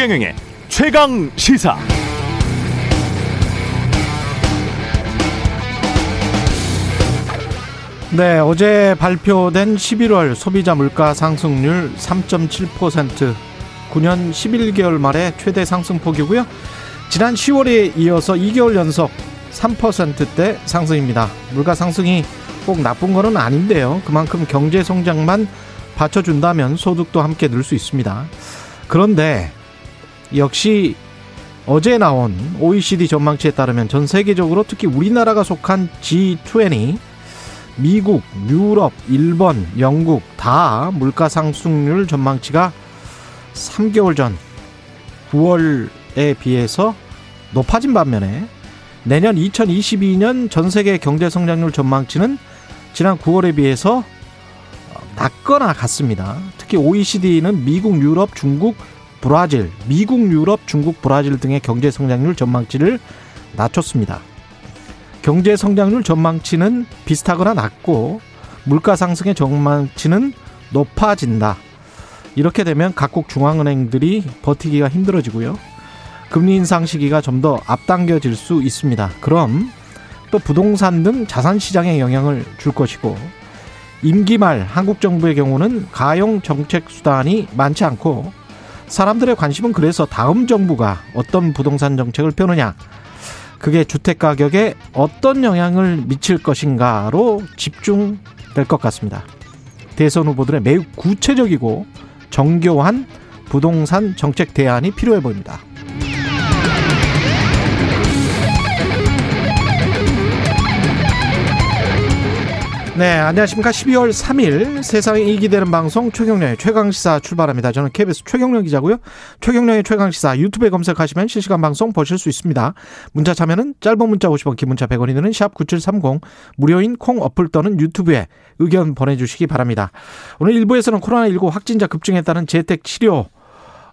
최경영의 최강 시사. 네, 어제 발표된 11월 소비자 물가 상승률 3.7%, 9년 11개월 만에 최대 상승폭이고요. 지난 10월에 이어서 2개월 연속 3%대 상승입니다. 물가 상승이 꼭 나쁜 거는 아닌데요. 그만큼 경제 성장만 받쳐준다면 소득도 함께 늘 수 있습니다. 그런데 역시 어제 나온 OECD 전망치에 따르면 전 세계적으로 특히 우리나라가 속한 G20 미국, 유럽, 일본, 영국 다 물가 상승률 전망치가 3개월 전 9월에 비해서 높아진 반면에 내년 2022년 전 세계 경제 성장률 전망치는 지난 9월에 비해서 낮거나 같습니다. 특히 OECD는 미국, 유럽, 중국, 브라질, 미국, 유럽, 중국, 브라질 등의 경제 성장률 전망치를 낮췄습니다. 경제 성장률 전망치는 비슷하거나 낮고 물가 상승의 전망치는 높아진다. 이렇게 되면 각국 중앙은행들이 버티기가 힘들어지고요. 금리 인상 시기가 좀 더 앞당겨질 수 있습니다. 그럼 또 부동산 등 자산 시장에 영향을 줄 것이고 임기 말 한국 정부의 경우는 가용 정책 수단이 많지 않고 사람들의 관심은 그래서 다음 정부가 어떤 부동산 정책을 펴느냐 그게 주택 가격에 어떤 영향을 미칠 것인가로 집중될 것 같습니다. 대선 후보들의 매우 구체적이고 정교한 부동산 정책 대안이 필요해 보입니다. 네, 안녕하십니까. 12월 3일 세상에 이익이 되는 방송 최경련의 최강시사 출발합니다. 저는 KBS 최경련 기자고요. 최경련의 최강시사 유튜브에 검색하시면 실시간 방송 보실 수 있습니다. 문자 참여는 짧은 문자 50원, 긴 문자 100원이 드는 샵9730 무료인 콩 어플 또는 유튜브에 의견 보내주시기 바랍니다. 오늘 1부에서는 코로나19 확진자 급증에 따른 재택 치료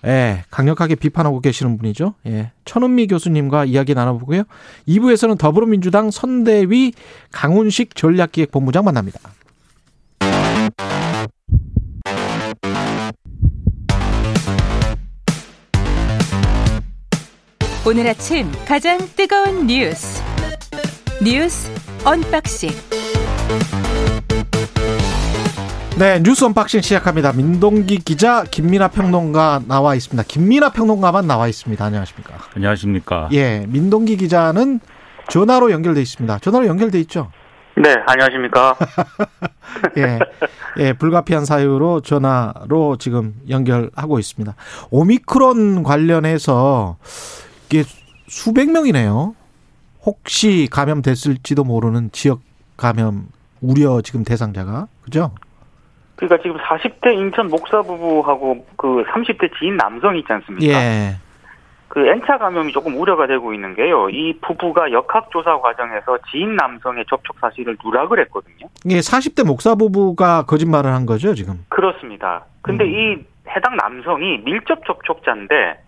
예, 강력하게 비판하고 계시는 분이죠. 예. 천은미 교수님과 이야기 나눠보고요. 2부에서는 더불어민주당 선대위 강훈식 전략기획본부장 만납니다. 오늘 아침 가장 뜨거운 뉴스. 뉴스 언박싱. 네, 뉴스 언박싱 시작합니다. 민동기 기자, 김민아 평론가 나와 있습니다. 김민아 평론가만 나와 있습니다. 안녕하십니까? 안녕하십니까? 예, 민동기 기자는 전화로 연결돼 있습니다. 전화로 연결돼 있죠? 네, 안녕하십니까? 예, 예, 불가피한 사유로 전화로 지금 연결하고 있습니다. 오미크론 관련해서 이게 수백 명이네요. 혹시 감염됐을지도 모르는 지역 감염 우려 지금 대상자가 그죠? 그러니까 지금 40대 인천 목사 부부하고 그 30대 지인 남성 있지 않습니까? 예. 그 N차 감염이 조금 우려가 되고 있는 게요. 이 부부가 역학조사 과정에서 지인 남성의 접촉 사실을 누락을 했거든요. 예, 40대 목사 부부가 거짓말을 한 거죠, 지금? 그렇습니다. 근데 음. 이 해당 남성이 밀접 접촉자인데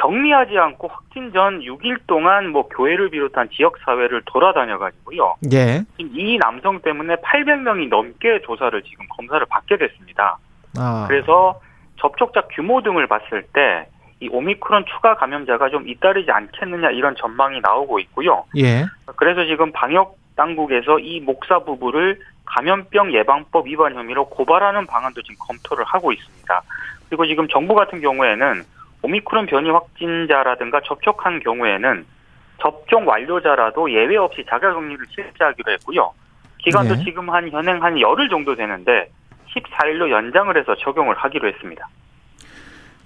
격리하지 않고 확진 전 6일 동안 뭐 교회를 비롯한 지역 사회를 돌아다녀 가지고요. 예. 이 남성 때문에 800명이 넘게 조사를 지금 검사를 받게 됐습니다. 아. 그래서 접촉자 규모 등을 봤을 때 이 오미크론 추가 감염자가 좀 잇따르지 않겠느냐 이런 전망이 나오고 있고요. 예. 그래서 지금 방역 당국에서 이 목사 부부를 감염병 예방법 위반 혐의로 고발하는 방안도 지금 검토를 하고 있습니다. 그리고 지금 정부 같은 경우에는 오미크론 변이 확진자라든가 접촉한 경우에는 접종 완료자라도 예외 없이 자가격리를 실시하기로 했고요. 기간도 네. 지금 한 현행 한 열흘 정도 되는데 14일로 연장을 해서 적용을 하기로 했습니다.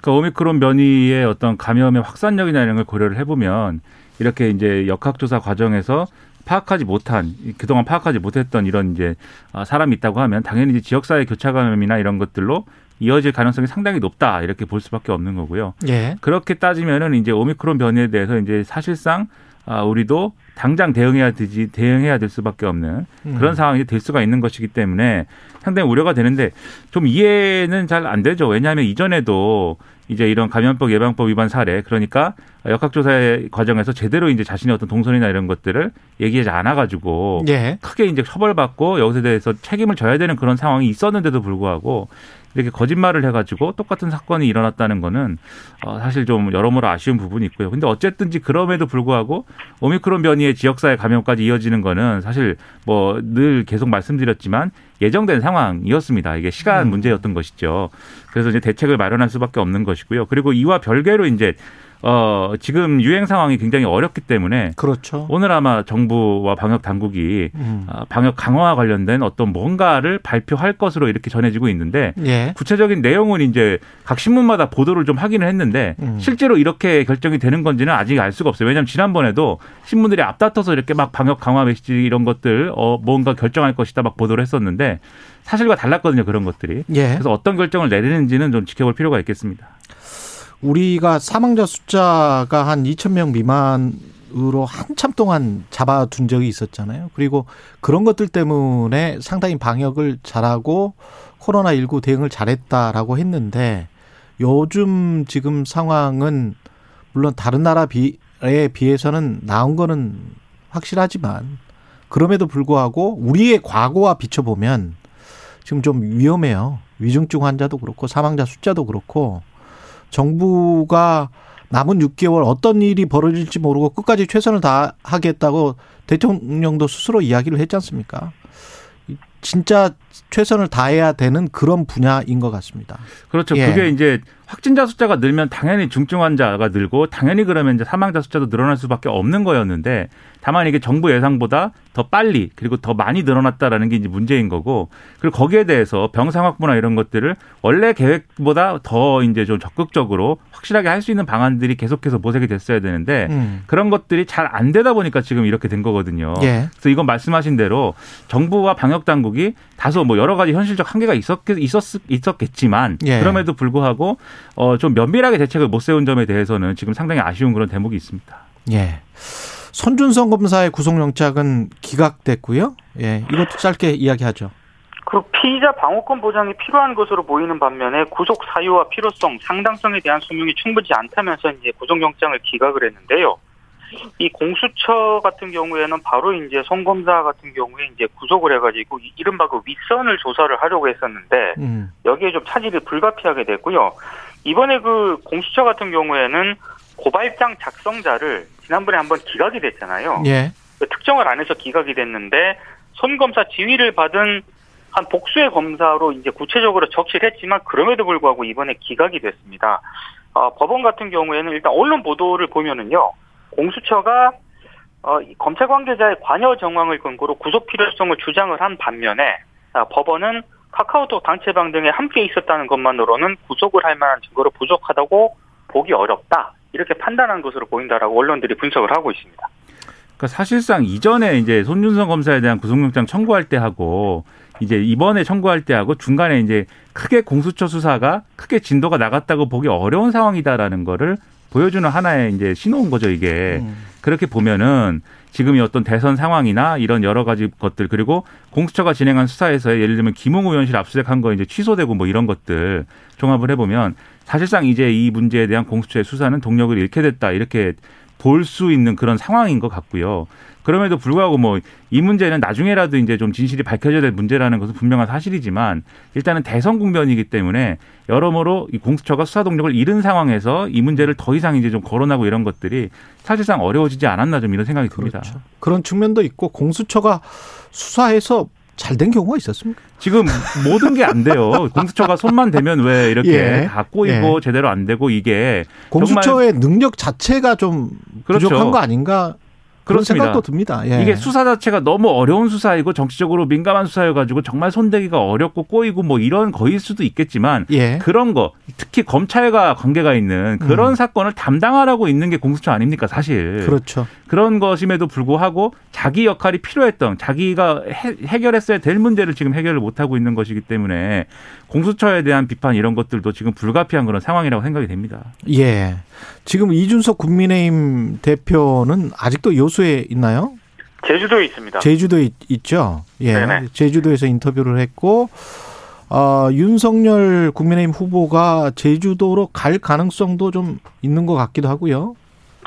그 오미크론 변이의 어떤 감염의 확산력이나 이런 걸 고려를 해보면 이렇게 이제 역학조사 과정에서 파악하지 못한 그동안 파악하지 못했던 이런 이제 아, 사람이 있다고 하면 당연히 지역사회 교차 감염이나 이런 것들로 이어질 가능성이 상당히 높다 이렇게 볼 수밖에 없는 거고요. 예. 그렇게 따지면은 이제 오미크론 변이에 대해서 이제 사실상 아, 우리도 당장 대응해야 되지 대응해야 될 수밖에 없는 음. 그런 상황이 될 수가 있는 것이기 때문에 상당히 우려가 되는데 좀 이해는 잘 안 되죠. 왜냐하면 이전에도 이제 이런 감염법 예방법 위반 사례 그러니까 역학조사 과정에서 제대로 이제 자신의 어떤 동선이나 이런 것들을 얘기하지 않아 가지고 예. 크게 이제 처벌받고 여기서 대해서 책임을 져야 되는 그런 상황이 있었는데도 불구하고 이렇게 거짓말을 해가지고 똑같은 사건이 일어났다는 거는 어, 사실 좀 여러모로 아쉬운 부분이 있고요. 근데 어쨌든지 그럼에도 불구하고 오미크론 변이의 지역사회 감염까지 이어지는 거는 사실 뭐 늘 계속 말씀드렸지만 예정된 상황이었습니다. 이게 시간 음. 문제였던 것이죠. 그래서 이제 대책을 마련할 수밖에 없는 것이고요. 그리고 이와 별개로 이제 어 지금 유행 상황이 굉장히 어렵기 때문에 그렇죠. 오늘 아마 정부와 방역 당국이 음. 아, 방역 강화와 관련된 어떤 뭔가를 발표할 것으로 이렇게 전해지고 있는데 예. 구체적인 내용은 이제 각 신문마다 보도를 좀 하기는 했는데 음. 실제로 이렇게 결정이 되는 건지는 아직 알 수가 없어요. 왜냐하면 지난번에도 신문들이 앞다퉈서 이렇게 막 방역 강화 메시지 이런 것들 어 뭔가 결정할 것이다 막 보도를 했었는데 사실과 달랐거든요 그런 것들이. 예. 그래서 어떤 결정을 내리는지는 좀 지켜볼 필요가 있겠습니다. 우리가 사망자 숫자가 한 2천 명 미만으로 한참 동안 잡아둔 적이 있었잖아요. 그리고 그런 것들 때문에 상당히 방역을 잘하고 코로나19 대응을 잘했다라고 했는데 요즘 지금 상황은 물론 다른 나라 비에 비해서는 나은 거는 확실하지만 그럼에도 불구하고 우리의 과거와 비춰보면 지금 좀 위험해요. 위중증 환자도 그렇고 사망자 숫자도 그렇고 정부가 남은 6개월 어떤 일이 벌어질지 모르고 끝까지 최선을 다하겠다고 대통령도 스스로 이야기를 했지 않습니까? 진짜 최선을 다해야 되는 그런 분야인 것 같습니다. 그렇죠. 예. 그게 이제 확진자 숫자가 늘면 당연히 중증 환자가 늘고 당연히 그러면 이제 사망자 숫자도 늘어날 수밖에 없는 거였는데 다만 이게 정부 예상보다 더 빨리 그리고 더 많이 늘어났다라는 게 이제 문제인 거고 그리고 거기에 대해서 병상 확보나 이런 것들을 원래 계획보다 더 이제 좀 적극적으로 확실하게 할 수 있는 방안들이 계속해서 모색이 됐어야 되는데 음. 그런 것들이 잘 안 되다 보니까 지금 이렇게 된 거거든요. 예. 그래서 이건 말씀하신 대로 정부와 방역 당국이 다소 뭐 여러 가지 현실적 한계가 있었겠, 있었, 있었겠지만 예. 그럼에도 불구하고 어, 좀 면밀하게 대책을 못 세운 점에 대해서는 지금 상당히 아쉬운 그런 대목이 있습니다. 예. 손준성 검사의 구속영장은 기각됐고요. 예. 이것도 짧게 이야기하죠. 그 피의자 방어권 보장이 필요한 것으로 보이는 반면에 구속 사유와 필요성, 상당성에 대한 소명이 충분치 않다면서 이제 구속영장을 기각을 했는데요. 이 공수처 같은 경우에는 바로 이제 송 검사 같은 경우에 이제 구속을 해가지고 이- 이른바 그 윗선을 조사를 하려고 했었는데 음. 여기에 좀 차질이 불가피하게 됐고요. 이번에 그 공수처 같은 경우에는 고발장 작성자를 지난번에 한번 기각이 됐잖아요. 예. 그 특정을 안 해서 기각이 됐는데 손 검사 지휘를 받은 한 복수의 검사로 이제 구체적으로 적시를 했지만 그럼에도 불구하고 이번에 기각이 됐습니다. 어, 법원 같은 경우에는 일단 언론 보도를 보면은요, 공수처가 어, 이 검찰 관계자의 관여 정황을 근거로 구속 필요성을 주장을 한 반면에 아, 법원은 카카오톡 단체방 등에 함께 있었다는 것만으로는 구속을 할 만한 증거로 부족하다고 보기 어렵다 이렇게 판단한 것으로 보인다라고 언론들이 분석을 하고 있습니다. 그러니까 사실상 이전에 이제 손준성 검사에 대한 구속영장 청구할 때 하고 이제 이번에 청구할 때 하고 중간에 이제 크게 공수처 수사가 크게 진도가 나갔다고 보기 어려운 상황이다라는 거를 보여주는 하나의 이제 신호인 거죠, 이게. 음. 그렇게 보면은 지금이 어떤 대선 상황이나 이런 여러 가지 것들 그리고 공수처가 진행한 수사에서 예를 들면 김웅 의원실 압수수색한 거 이제 취소되고 뭐 이런 것들 종합을 해보면 사실상 이제 이 문제에 대한 공수처의 수사는 동력을 잃게 됐다 이렇게 볼 수 있는 그런 상황인 것 같고요. 그럼에도 불구하고 뭐 이 문제는 나중에라도 이제 좀 진실이 밝혀져야 될 문제라는 것은 분명한 사실이지만 일단은 대선 국면이기 때문에 여러모로 이 공수처가 수사 동력을 잃은 상황에서 이 문제를 더 이상 이제 좀 거론하고 이런 것들이 사실상 어려워지지 않았나 좀 이런 생각이 듭니다. 그렇죠. 그런 측면도 있고 공수처가 수사해서 잘된 경우가 있었습니까? 지금 모든 게 안 돼요. 공수처가 손만 대면 왜 이렇게 예. 다 꼬이고 제대로 안 되고 이게 공수처의 능력 자체가 좀 그렇죠. 부족한 거 아닌가 그런 그렇습니다. 생각도 듭니다. 예. 이게 수사 자체가 너무 어려운 수사이고 정치적으로 민감한 수사여가지고 정말 손대기가 어렵고 꼬이고 뭐 이런 거일 수도 있겠지만 예. 그런 거 특히 검찰과 관계가 있는 그런 음. 사건을 담당하라고 있는 게 공수처 아닙니까 사실 그렇죠. 그런 것임에도 불구하고 자기 역할이 필요했던 자기가 해, 해결했어야 될 문제를 지금 해결을 못하고 있는 것이기 때문에 공수처에 대한 비판 이런 것들도 지금 불가피한 그런 상황이라고 생각이 됩니다. 예. 지금 이준석 국민의힘 대표는 아직도 여수에 있나요? 제주도에 있습니다. 제주도에 있, 있죠. 예. 네네. 제주도에서 인터뷰를 했고 어, 윤석열 국민의힘 후보가 제주도로 갈 가능성도 좀 있는 것 같기도 하고요.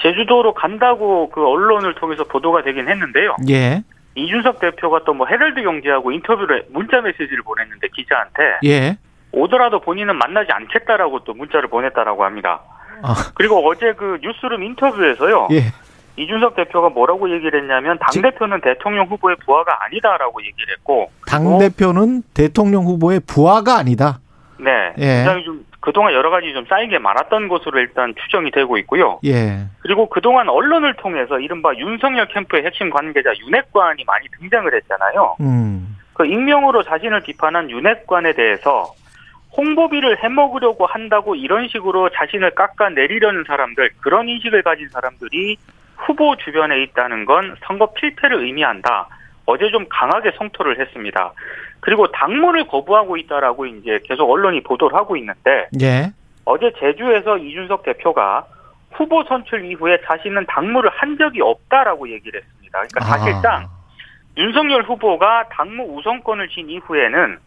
제주도로 간다고 그 언론을 통해서 보도가 되긴 했는데요. 예. 이준석 대표가 또 뭐 헤럴드 경제하고 인터뷰를 문자 메시지를 보냈는데 기자한테 예. 오더라도 본인은 만나지 않겠다라고 또 문자를 보냈다라고 합니다. 아. 그리고 어제 그 뉴스룸 인터뷰에서요. 예. 이준석 대표가 뭐라고 얘기를 했냐면 당 대표는 대통령 후보의 부하가 아니다라고 얘기를 했고 당 대표는 대통령 후보의 부하가 아니다. 네, 예. 굉장히 좀 그동안 여러 가지 좀 쌓이게 많았던 것으로 일단 추정이 되고 있고요. 예. 그리고 그동안 언론을 통해서 이른바 윤석열 캠프의 핵심 관계자 윤핵관이 많이 등장을 했잖아요. 음. 그 익명으로 자신을 비판한 윤핵관에 대해서 홍보비를 해먹으려고 한다고 이런 식으로 자신을 깎아내리려는 사람들, 그런 인식을 가진 사람들이 후보 주변에 있다는 건 선거 필패를 의미한다. 어제 좀 강하게 성토를 했습니다. 그리고 당무를 거부하고 있다라고 이제 계속 언론이 보도를 하고 있는데 예. 어제 제주에서 이준석 대표가 후보 선출 이후에 자신은 당무를 한 적이 없다라고 얘기를 했습니다. 그러니까 사실상 아. 윤석열 후보가 당무 우선권을 쥔 이후에는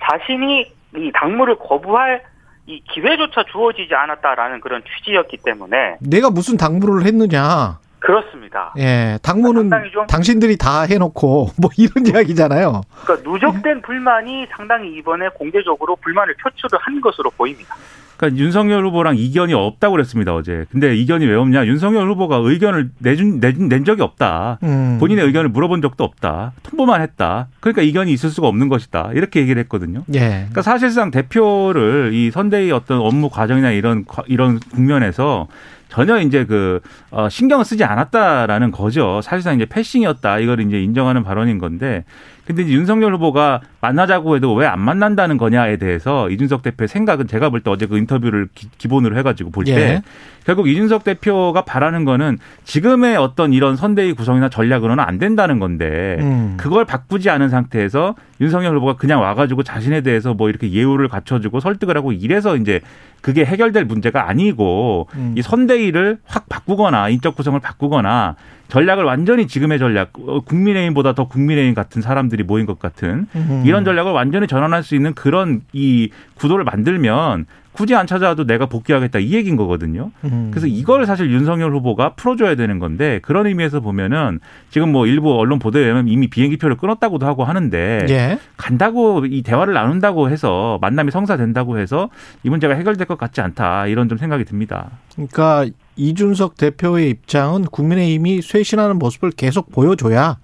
자신이 이 당무를 거부할 이 기회조차 주어지지 않았다라는 그런 취지였기 때문에 내가 무슨 당무를 했느냐. 그렇습니다. 예. 당무는 좀- 당신들이 다 해놓고 뭐 이런 이야기잖아요. 그러니까 누적된 불만이 상당히 이번에 공개적으로 불만을 표출을 한 것으로 보입니다. 그러니까 윤석열 후보랑 이견이 없다고 그랬습니다 어제. 근데 이견이 왜 없냐? 윤석열 후보가 의견을 내준 내준 낸 적이 없다. 음. 본인의 의견을 물어본 적도 없다. 통보만 했다. 그러니까 이견이 있을 수가 없는 것이다. 이렇게 얘기를 했거든요. 예. 그러니까 사실상 대표를 이 선대위 어떤 업무 과정이나 이런 과- 이런 국면에서 전혀 이제 그 어, 신경을 쓰지 않았다라는 거죠. 사실상 이제 패싱이었다. 이걸 이제 인정하는 발언인 건데, 근데 이제 윤석열 후보가 만나자고 해도 왜 안 만난다는 거냐에 대해서 이준석 대표의 생각은 제가 볼 때 어제 그 인터뷰를 기, 본으로 해가지고 볼때 예. 결국 이준석 대표가 바라는 거는 지금의 어떤 이런 선대위 구성이나 전략으로는 안 된다는 건데 음. 그걸 바꾸지 않은 상태에서 윤석열 후보가 그냥 와가지고 자신에 대해서 뭐 이렇게 예우를 갖춰주고 설득을 하고 이래서 이제 그게 해결될 문제가 아니고 음. 이 선대위를 확 바꾸거나 인적 구성을 바꾸거나 전략을 완전히 지금의 전략 어, 국민의힘보다 더 국민의힘 같은 사람들이 모인 것 같은 음. 이런 전략을 완전히 전환할 수 있는 그런 이 구도를 만들면 굳이 안 찾아와도 내가 복귀하겠다 이 얘기인 거거든요. 음. 그래서 이걸 사실 윤석열 후보가 풀어줘야 되는 건데 그런 의미에서 보면은 지금 뭐 일부 언론 보도에 의하면 이미 비행기표를 끊었다고도 하고 하는데 예. 간다고 이 대화를 나눈다고 해서 만남이 성사된다고 해서 이 문제가 해결될 것 같지 않다 이런 좀 생각이 듭니다. 그러니까 이준석 대표의 입장은 국민의힘이 쇄신하는 모습을 계속 보여줘야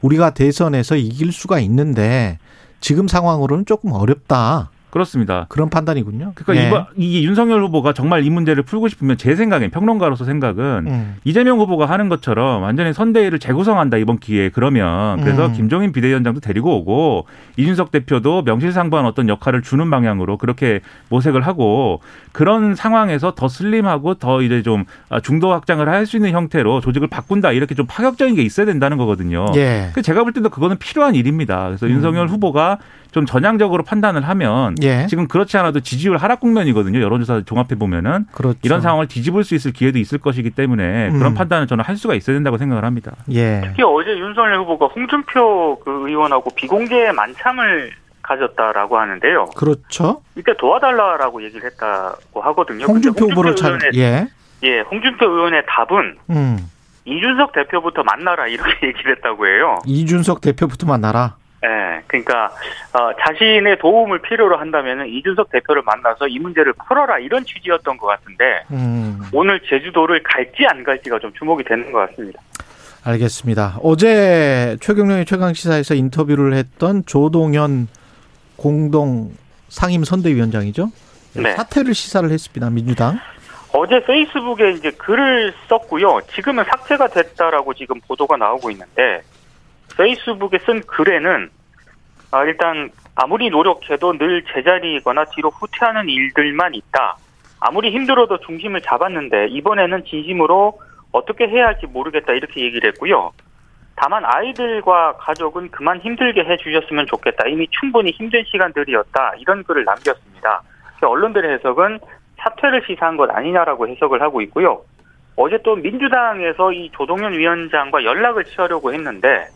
우리가 대선에서 이길 수가 있는데 지금 상황으로는 조금 어렵다. 그렇습니다. 그런 판단이군요. 그러니까 예. 이번 이게 윤석열 후보가 정말 이 문제를 풀고 싶으면 제 생각엔 평론가로서 생각은 음. 이재명 후보가 하는 것처럼 완전히 선대위를 재구성한다 이번 기회에 그러면 그래서 음. 김종인 비대위원장도 데리고 오고 이준석 대표도 명실상부한 어떤 역할을 주는 방향으로 그렇게 모색을 하고 그런 상황에서 더 슬림하고 더 이제 좀 아, 중도 확장을 할 수 있는 형태로 조직을 바꾼다 이렇게 좀 파격적인 게 있어야 된다는 거거든요. 예. 그 제가 볼 때도 그거는 필요한 일입니다. 그래서 음. 윤석열 후보가 좀 전향적으로 판단을 하면 예. 지금 그렇지 않아도 지지율 하락 국면이거든요. 여론조사 종합해 보면은 그렇죠. 이런 상황을 뒤집을 수 있을 기회도 있을 것이기 때문에 음. 그런 판단을 저는 할 수가 있어야 된다고 생각을 합니다. 예. 특히 어제 윤석열 후보가 홍준표 그 의원하고 비공개 만찬을 가졌다라고 하는데요. 그렇죠. 이때 도와달라라고 얘기를 했다고 하거든요. 홍준표 후보를 잘 의원의, 예. 예, 홍준표 의원의 답은 음. 이준석 대표부터 만나라 이렇게 얘기를 했다고 해요. 이준석 대표부터 만나라. 예, 그러니까 어, 자신의 도움을 필요로 한다면은 이준석 대표를 만나서 이 문제를 풀어라 이런 취지였던 것 같은데 음. 오늘 제주도를 갈지 안 갈지가 좀 주목이 되는 것 같습니다. 알겠습니다. 어제 최경영의 최강 시사에서 인터뷰를 했던 조동현 공동 상임 선대위원장이죠. 네. 사퇴를 시사를 했습니다. 민주당. 어제 페이스북에 이제 글을 썼고요. 지금은 삭제가 됐다라고 지금 보도가 나오고 있는데 페이스북에 쓴 글에는 아, 일단 아무리 노력해도 늘 제자리이거나 뒤로 후퇴하는 일들만 있다. 아무리 힘들어도 중심을 잡았는데 이번에는 진심으로 어떻게 해야 할지 모르겠다 이렇게 얘기를 했고요. 다만 아이들과 가족은 그만 힘들게 해주셨으면 좋겠다. 이미 충분히 힘든 시간들이었다. 이런 글을 남겼습니다. 언론들의 해석은 사퇴를 시사한 것 아니냐라고 해석을 하고 있고요. 어제 또 민주당에서 이 조동현 위원장과 연락을 취하려고 했는데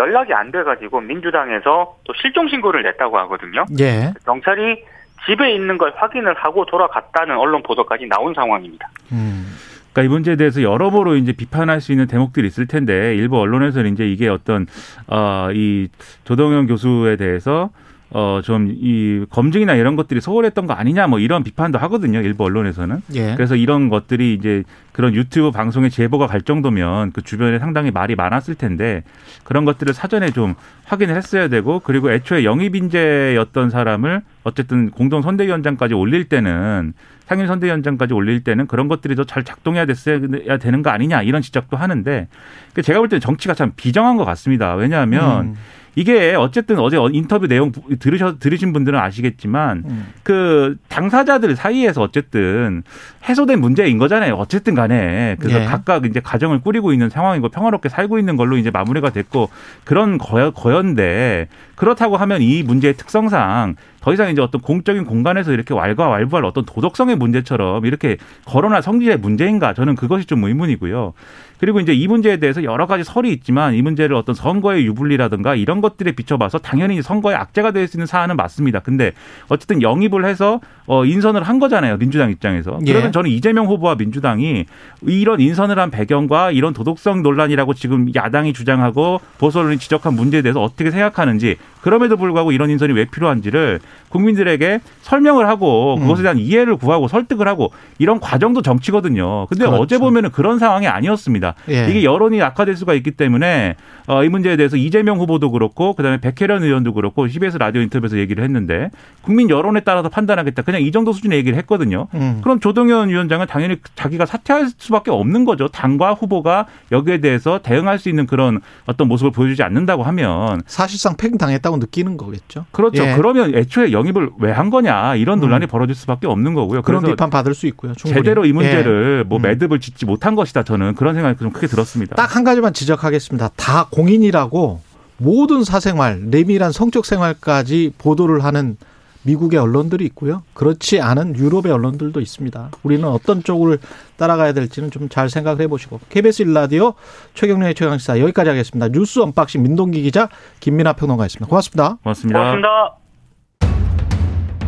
연락이 안 돼가지고 민주당에서 또 실종 신고를 냈다고 하거든요. 예. 경찰이 집에 있는 걸 확인을 하고 돌아갔다는 언론 보도까지 나온 상황입니다. 음. 그러니까 이 문제에 대해서 여러모로 이제 비판할 수 있는 대목들이 있을 텐데 일부 언론에서는 이제 이게 어떤 어이 조동현 교수에 대해서 어 좀 이 검증이나 이런 것들이 소홀했던 거 아니냐 뭐 이런 비판도 하거든요. 일부 언론에서는. 예. 그래서 이런 것들이 이제 그런 유튜브 방송에 제보가 갈 정도면 그 주변에 상당히 말이 많았을 텐데 그런 것들을 사전에 좀 확인을 했어야 되고 그리고 애초에 영입 인재였던 사람을 어쨌든 공동 선대위원장까지 올릴 때는 상임 선대위원장까지 올릴 때는 그런 것들이 더 잘 작동해야 됐어야 되는 거 아니냐 이런 지적도 하는데 그 제가 볼 때는 정치가 참 비정한 것 같습니다. 왜냐하면 음. 이게 어쨌든 어제 인터뷰 내용 들으셔 들으신 분들은 아시겠지만 음. 그 당사자들 사이에서 어쨌든 해소된 문제인 거잖아요. 어쨌든 간에 그래서 예. 각각 이제 가정을 꾸리고 있는 상황이고 평화롭게 살고 있는 걸로 이제 마무리가 됐고 그런 거여, 거연데 그렇다고 하면 이 문제의 특성상 더 이상 이제 어떤 공적인 공간에서 이렇게 왈가왈부할 어떤 도덕성의 문제처럼 이렇게 거론할 성질의 문제인가 저는 그것이 좀 의문이고요. 그리고 이제 이 문제에 대해서 여러 가지 설이 있지만 이 문제를 어떤 선거의 유불리라든가 이런 것들에 비춰봐서 당연히 선거의 악재가 될 수 있는 사안은 맞습니다. 근데 어쨌든 영입을 해서 어 인선을 한 거잖아요. 민주당 입장에서. 예. 그러면 저는 이재명 후보와 민주당이 이런 인선을 한 배경과 이런 도덕성 논란이라고 지금 야당이 주장하고 보수 언론이 지적한 문제에 대해서 어떻게 생각하는지 그럼에도 불구하고 이런 인선이 왜 필요한지를 국민들에게 설명을 하고 음. 그것에 대한 이해를 구하고 설득을 하고 이런 과정도 정치거든요. 근데 그렇죠. 어제 보면은 그런 상황이 아니었습니다. 예. 이게 여론이 악화될 수가 있기 때문에 어, 이 문제에 대해서 이재명 후보도 그렇고 그다음에 백혜련 의원도 그렇고 CBS 라디오 인터뷰에서 얘기를 했는데 국민 여론에 따라서 판단하겠다. 그냥 이 정도 수준의 얘기를 했거든요. 음. 그럼 조동현 위원장은 당연히 자기가 사퇴할 수밖에 없는 거죠. 당과 후보가 여기에 대해서 대응할 수 있는 그런 어떤 모습을 보여주지 않는다고 하면 사실상 팽당했다 고 느끼는 거겠죠. 그렇죠. 예. 그러면 애초에 영입을 왜 한 거냐 이런 논란이 벌어질 수밖에 없는 거고요. 그런 비판 받을 수 있고요. 충분히. 제대로 이 문제를 예. 뭐 음. 매듭을 짓지 못한 것이다. 저는 그런 생각이 좀 크게 들었습니다. 딱 한 가지만 지적하겠습니다. 다 공인이라고 모든 사생활, 내밀한 성적 생활까지 보도를 하는 미국의 언론들이 있고요. 그렇지 않은 유럽의 언론들도 있습니다. 우리는 어떤 쪽을 따라가야 될지는 좀 잘 생각을 해보시고. KBS 일라디오 최경영의 최강시사 여기까지 하겠습니다. 뉴스 언박싱 민동기 기자 김민아 평론가였습니다. 고맙습니다. 고맙습니다. 고맙습니다.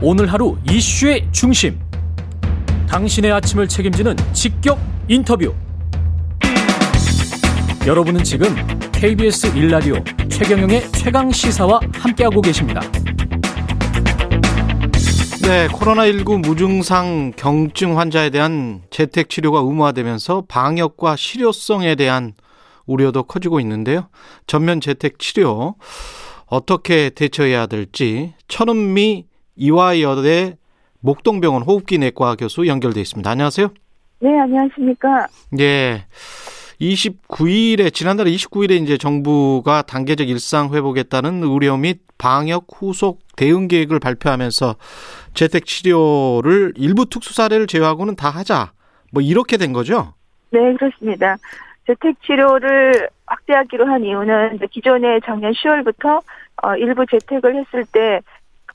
오늘 하루 이슈의 중심. 당신의 아침을 책임지는 직격 인터뷰. 여러분은 지금 KBS 일라디오 최경영의 최강 시사와 함께하고 계십니다. 네, 코로나19 무증상 경증 환자에 대한 재택 치료가 의무화되면서 방역과 실효성에 대한 우려도 커지고 있는데요. 전면 재택 치료 어떻게 대처해야 될지 천은미 이화여대 목동병원 호흡기 내과 교수 연결돼 있습니다. 안녕하세요. 네, 안녕하십니까. 예. 29일에 지난달 29일에 이제 정부가 단계적 일상 회복했다는 의료 및 방역 후속 대응 계획을 발표하면서 재택 치료를 일부 특수 사례를 제외하고는 다 하자. 뭐 이렇게 된 거죠? 네, 그렇습니다. 재택 치료를 확대하기로 한 이유는 기존에 작년 10월부터 어, 일부 재택을 했을 때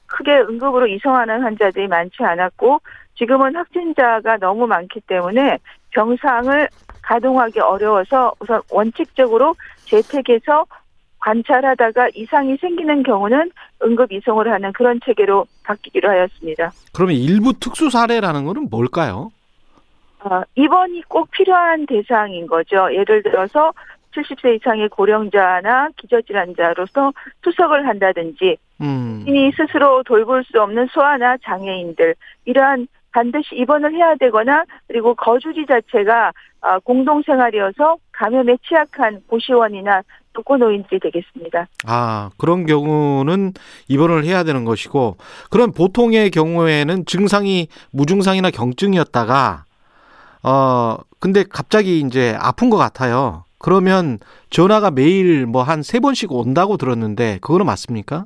크게 응급으로 이송하는 환자들이 많지 않았고 지금은 확진자가 너무 많기 때문에 병상을 가동하기 어려워서 우선 원칙적으로 재택에서 관찰하다가 이상이 생기는 경우는 응급 이송을 하는 그런 체계로 바뀌기로 하였습니다. 그러면 일부 특수 사례라는 거는 뭘까요? 어, 입원이 꼭 필요한 대상인 거죠. 예를 들어서 70세 이상의 고령자나 기저질환자로서 투석을 한다든지 음. 이 스스로 돌볼 수 없는 소아나 장애인들 이러한 반드시 입원을 해야 되거나 그리고 거주지 자체가 아, 공동생활이어서 감염에 취약한 고시원이나 독거노인들이 되겠습니다. 아, 그런 경우는 입원을 해야 되는 것이고, 그런 보통의 경우에는 증상이 무증상이나 경증이었다가, 어, 근데 갑자기 이제 아픈 것 같아요. 그러면 전화가 매일 뭐 한 세 번씩 온다고 들었는데, 그거는 맞습니까?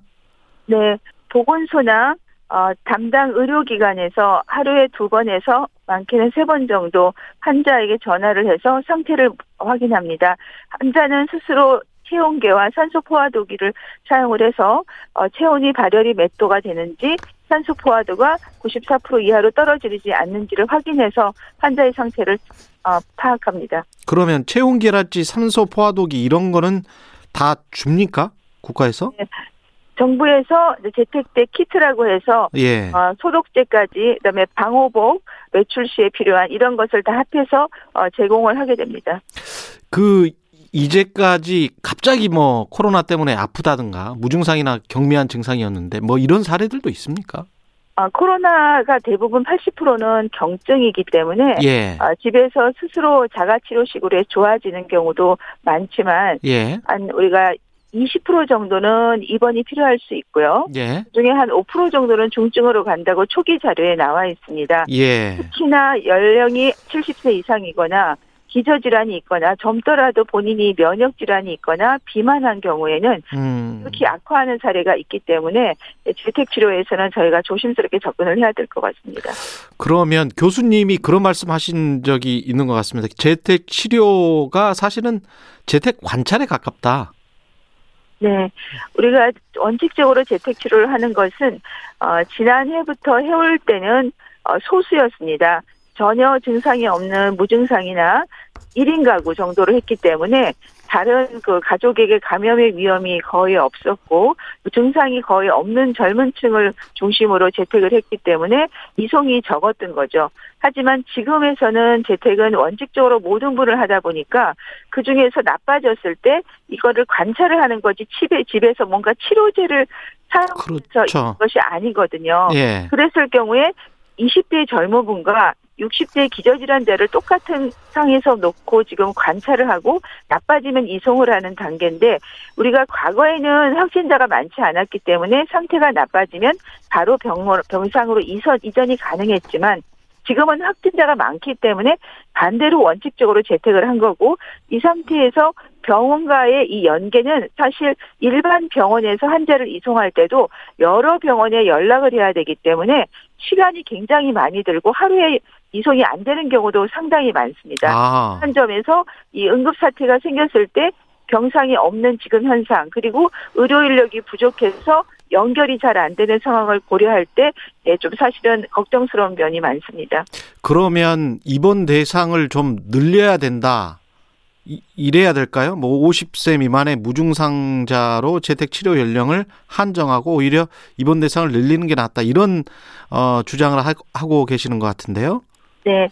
네, 보건소나 어, 담당 의료기관에서 하루에 두 번에서 많게는 세 번 정도 환자에게 전화를 해서 상태를 확인합니다. 환자는 스스로 체온계와 산소 포화도기를 사용을 해서 어, 체온이 발열이 몇 도가 되는지 산소 포화도가 94% 이하로 떨어지지 않는지를 확인해서 환자의 상태를 어, 파악합니다. 그러면 체온계랄지 산소 포화도기 이런 거는 다 줍니까? 국가에서? 정부에서 재택대 키트라고 해서 예. 어, 소독제까지 그다음에 방호복 외출 시에 필요한 이런 것을 다 합해서 어, 제공을 하게 됩니다. 그 이제까지 갑자기 뭐 코로나 때문에 아프다든가 무증상이나 경미한 증상이었는데 뭐 이런 사례들도 있습니까? 아, 코로나가 대부분 80%는 경증이기 때문에 예. 아, 집에서 스스로 자가치료식으로 해 좋아지는 경우도 많지만 예. 한 우리가 20% 정도는 입원이 필요할 수 있고요. 예. 그중에 한 5% 정도는 중증으로 간다고 초기 자료에 나와 있습니다. 예. 특히나 연령이 70세 이상이거나 기저질환이 있거나 젊더라도 본인이 면역질환이 있거나 비만한 경우에는 음. 특히 악화하는 사례가 있기 때문에 재택치료에서는 저희가 조심스럽게 접근을 해야 될 것 같습니다. 그러면 교수님이 그런 말씀하신 적이 있는 것 같습니다. 재택 치료가 사실은 재택 관찰에 가깝다. 네, 우리가 원칙적으로 재택 치료를 하는 것은 어, 지난해부터 해올 때는 어, 소수였습니다. 전혀 증상이 없는 무증상이나 1인 가구 정도로 했기 때문에 다른 그 가족에게 감염의 위험이 거의 없었고 증상이 거의 없는 젊은 층을 중심으로 재택을 했기 때문에 이송이 적었던 거죠. 하지만 지금에서는 재택은 원칙적으로 모든 분을 하다 보니까 그 중에서 나빠졌을 때 이거를 관찰을 하는 거지 집에 집에서 뭔가 치료제를 사용해서 그렇죠. 것이 아니거든요. 예. 그랬을 경우에 20대 젊은 분과 60대 기저질환자를 똑같은 상에서 놓고 지금 관찰을 하고 나빠지면 이송을 하는 단계인데 우리가 과거에는 확진자가 많지 않았기 때문에 상태가 나빠지면 바로 병원, 병상으로 이선, 이전이 가능했지만 지금은 확진자가 많기 때문에 반대로 원칙적으로 재택을 한 거고 이 상태에서 병원과의 이 연계는 사실 일반 병원에서 환자를 이송할 때도 여러 병원에 연락을 해야 되기 때문에 시간이 굉장히 많이 들고 하루에 이송이 안 되는 경우도 상당히 많습니다. 아. 한 점에서 이 응급 사태가 생겼을 때 병상이 없는 지금 현상 그리고 의료 인력이 부족해서 연결이 잘 안 되는 상황을 고려할 때 예, 좀 사실은 걱정스러운 면이 많습니다. 그러면 입원 대상을 좀 늘려야 된다. 이- 이래야 될까요? 뭐 50세 미만의 무증상자로 재택 치료 연령을 한정하고 오히려 입원 대상을 늘리는 게 낫다. 이런 어 주장을 하- 하고 계시는 것 같은데요. 네.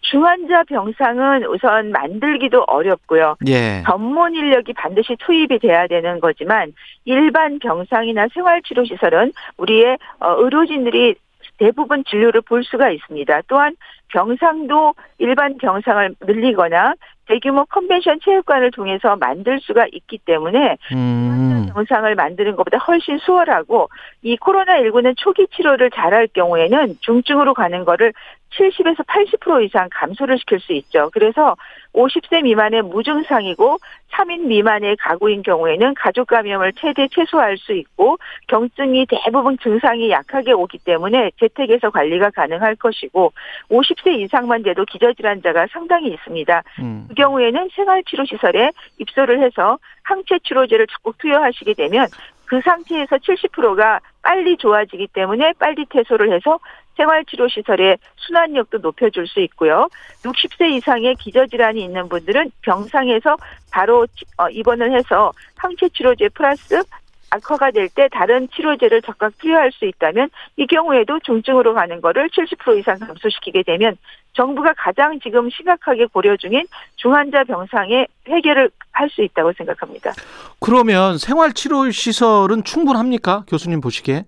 중환자 병상은 우선 만들기도 어렵고요. 예. 전문 인력이 반드시 투입이 돼야 되는 거지만 일반 병상이나 생활치료 시설은 우리의 어, 의료진들이 대부분 진료를 볼 수가 있습니다. 또한 병상도 일반 병상을 늘리거나 대규모 컨벤션 체육관을 통해서 만들 수가 있기 때문에 음. 병상을 만드는 것보다 훨씬 수월하고 이 코로나19는 초기 치료를 잘할 경우에는 중증으로 가는 거를 70에서 80% 이상 감소를 시킬 수 있죠. 그래서 50세 미만의 무증상이고 3인 미만의 가구인 경우에는 가족 감염을 최대 최소화할 수 있고 경증이 대부분 증상이 약하게 오기 때문에 재택에서 관리가 가능할 것이고 50세 이상만 돼도 기저질환자가 상당히 있습니다. 음. 그 경우에는 생활치료시설에 입소를 해서 항체 치료제를 적극 투여하시게 되면 그 상태에서 70%가 빨리 좋아지기 때문에 빨리 퇴소를 해서 생활치료시설의 순환력도 높여줄 수 있고요. 60세 이상의 기저질환이 있는 분들은 병상에서 바로 치- 어, 입원을 해서 항체 치료제 플러스 악화가 될 때 다른 치료제를 적극 투여할 수 있다면 이 경우에도 중증으로 가는 거를 70% 이상 감소시키게 되면 정부가 가장 지금 심각하게 고려 중인 중환자 병상의 해결을 할 수 있다고 생각합니다. 그러면 생활치료 시설은 충분합니까? 교수님 보시기에?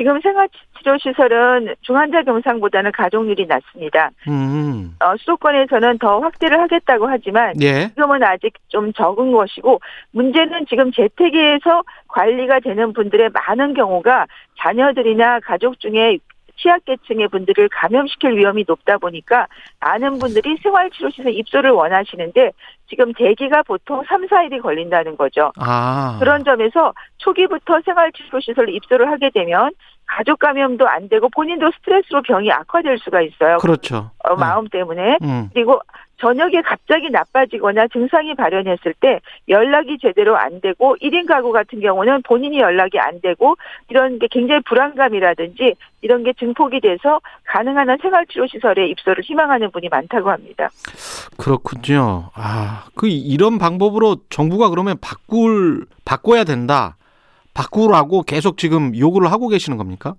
지금 생활치료시설은 중환자 병상보다는 가동률이 낮습니다. 음. 어, 수도권에서는 더 확대를 하겠다고 하지만 예. 지금은 아직 좀 적은 것이고 문제는 지금 재택에서 관리가 되는 분들의 많은 경우가 자녀들이나 가족 중에 취약계층의 분들을 감염시킬 위험이 높다 보니까 많은 분들이 생활치료시설 입소를 원하시는데 지금 대기가 보통 3, 4일이 걸린다는 거죠. 아. 그런 점에서 초기부터 생활치료시설로 입소를 하게 되면 가족 감염도 안 되고 본인도 스트레스로 병이 악화될 수가 있어요. 그렇죠. 어, 마음 때문에. 음. 그리고 저녁에 갑자기 나빠지거나 증상이 발현했을 때 연락이 제대로 안 되고 1인 가구 같은 경우는 본인이 연락이 안 되고 이런 게 굉장히 불안감이라든지 이런 게 증폭이 돼서 가능한 한 생활치료시설에 입소를 희망하는 분이 많다고 합니다. 그렇군요. 아, 그 이런 방법으로 정부가 그러면 바꿀 바꿔야 된다. 바꾸라고 계속 지금 요구를 하고 계시는 겁니까?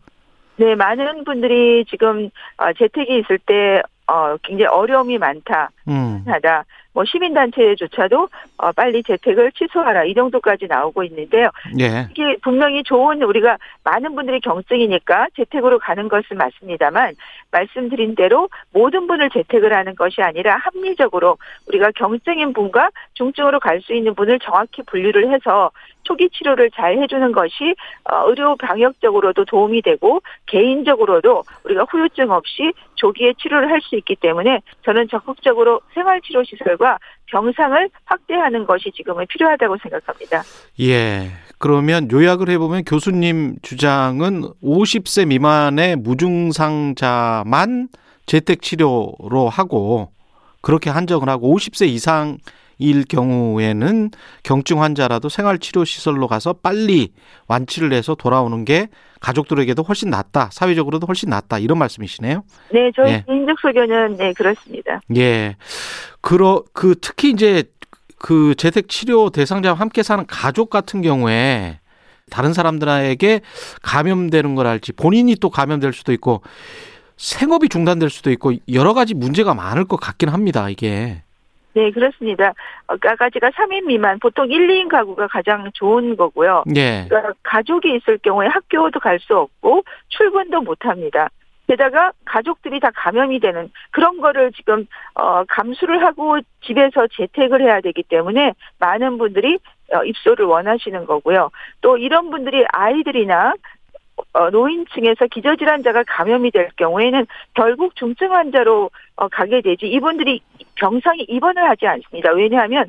네, 많은 분들이 지금 어, 재택이 있을 때 어, 굉장히 어려움이 많다. 음. 하다. 뭐 시민단체조차도 어, 빨리 재택을 취소하라 이 정도까지 나오고 있는데요. 예. 이게 분명히 좋은 우리가 많은 분들이 경증이니까 재택으로 가는 것은 맞습니다만 말씀드린 대로 모든 분을 재택을 하는 것이 아니라 합리적으로 우리가 경증인 분과 중증으로 갈 수 있는 분을 정확히 분류를 해서 초기 치료를 잘 해주는 것이 어, 의료 방역적으로도 도움이 되고 개인적으로도 우리가 후유증 없이 조기에 치료를 할 수 있기 때문에 저는 적극적으로 생활치료시설과 병상을 확대하는 것이 지금은 필요하다고 생각합니다. 예. 그러면 요약을 해보면 교수님 주장은 50세 미만의 무증상자만 재택 치료로 하고 그렇게 한정을 하고 50세 이상 일 경우에는 경증 환자라도 생활치료시설로 가서 빨리 완치를 해서 돌아오는 게 가족들에게도 훨씬 낫다. 사회적으로도 훨씬 낫다. 이런 말씀이시네요. 네, 저희 예. 개인적 소견은 네 그렇습니다. 예. 그러 그 특히 이제 그 재택 치료 대상자와 함께 사는 가족 같은 경우에 다른 사람들에게 감염되는 걸 알지 본인이 또 감염될 수도 있고 생업이 중단될 수도 있고 여러 가지 문제가 많을 것 같긴 합니다. 이게. 네, 그렇습니다. 어, 아가지가 3인 미만, 보통 1, 2인 가구가 가장 좋은 거고요. 예. 그러니까 가족이 있을 경우에 학교도 갈 수 없고 출근도 못 합니다. 게다가 가족들이 다 감염이 되는 그런 거를 지금 어 감수를 하고 집에서 재택을 해야 되기 때문에 많은 분들이 어, 입소를 원하시는 거고요. 또 이런 분들이 아이들이나 어, 노인층에서 기저질환자가 감염이 될 경우에는 결국 중증 환자로 어, 가게 되지 이분들이 병상에 입원을 하지 않습니다. 왜냐하면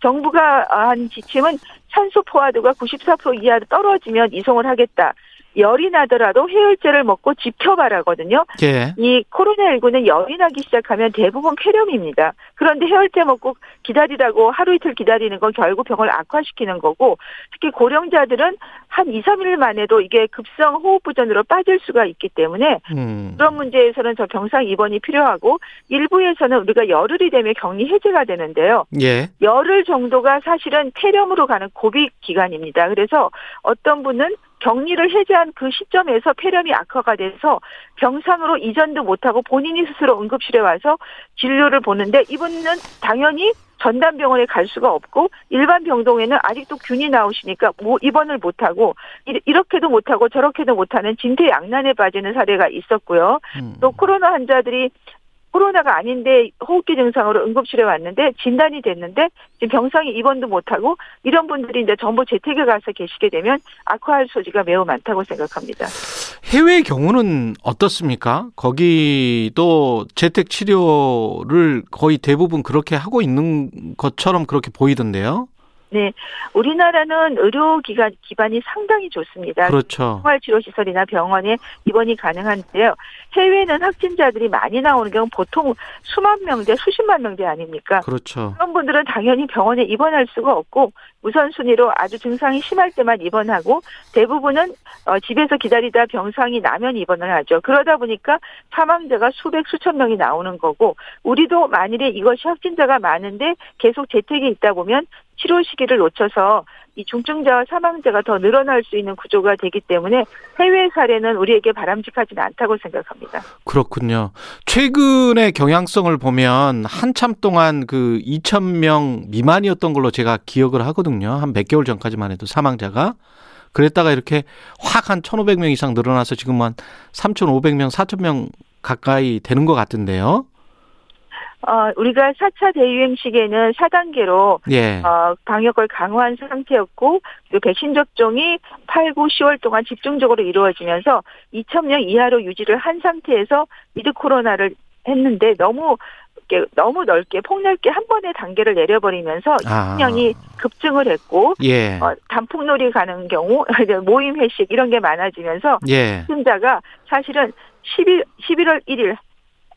정부가 한 지침은 산소 포화도가 94% 이하로 떨어지면 이송을 하겠다. 열이 나더라도 해열제를 먹고 지켜봐라거든요. 예. 이 코로나19는 열이 나기 시작하면 대부분 폐렴입니다. 그런데 해열제 먹고 기다리라고 하루 이틀 기다리는 건 결국 병을 악화시키는 거고 특히 고령자들은 한 2, 3일 만에도 이게 급성 호흡부전으로 빠질 수가 있기 때문에 음. 그런 문제에서는 저 병상 입원이 필요하고 일부에서는 우리가 열흘이 되면 격리 해제가 되는데요. 예. 열흘 정도가 사실은 폐렴으로 가는 고비 기간입니다. 그래서 어떤 분은 격리를 해제한 그 시점에서 폐렴이 악화가 돼서 병상으로 이전도 못하고 본인이 스스로 응급실에 와서 진료를 보는데 이분은 당연히 전담병원에 갈 수가 없고 일반 병동에는 아직도 균이 나오시니까 뭐 입원을 못하고 이- 이렇게도 못하고 저렇게도 못하는 진퇴양난에 빠지는 사례가 있었고요. 음. 또 코로나 환자들이 코로나가 아닌데 호흡기 증상으로 응급실에 왔는데 진단이 됐는데 지금 병상에 입원도 못하고 이런 분들이 이제 전부 재택에 가서 계시게 되면 악화할 소지가 매우 많다고 생각합니다. 해외 경우는 어떻습니까? 거기도 재택 치료를 거의 대부분 그렇게 하고 있는 것처럼 그렇게 보이던데요. 네, 우리나라는 의료기관 기반이 상당히 좋습니다. 그렇죠. 생활치료시설이나 병원에 입원이 가능한데요. 해외는 확진자들이 많이 나오는 경우 보통 수만 명대, 수십만 명대 아닙니까? 그렇죠. 그런 분들은 당연히 병원에 입원할 수가 없고 우선순위로 아주 증상이 심할 때만 입원하고 대부분은 어, 집에서 기다리다 병상이 나면 입원을 하죠. 그러다 보니까 사망자가 수백 수천 명이 나오는 거고 우리도 만일에 이것이 확진자가 많은데 계속 재택에 있다 보면 치료 시기를 놓쳐서 이 중증자와 사망자가 더 늘어날 수 있는 구조가 되기 때문에 해외 사례는 우리에게 바람직하지는 않다고 생각합니다. 그렇군요. 최근의 경향성을 보면 한참 동안 그 2,000명 미만이었던 걸로 제가 기억을 하거든요. 한 몇 개월 전까지만 해도 사망자가. 그랬다가 이렇게 확 한 1,500명 이상 늘어나서 지금 한 3,500명, 4,000명 가까이 되는 것 같은데요. 어, 우리가 4차 대유행 시기에는 4단계로 예. 어, 방역을 강화한 상태였고 그리고 백신 접종이 8, 9, 10월 동안 집중적으로 이루어지면서 2,000명 이하로 유지를 한 상태에서 위드 코로나를 했는데 너무 이렇게 너무 넓게 폭넓게 한 번에 단계를 내려버리면서 아. 2,000명이 급증을 했고 예. 어, 단풍놀이 가는 경우 모임 회식 이런 게 많아지면서 예. 확진자가 사실은 11, 11월 1일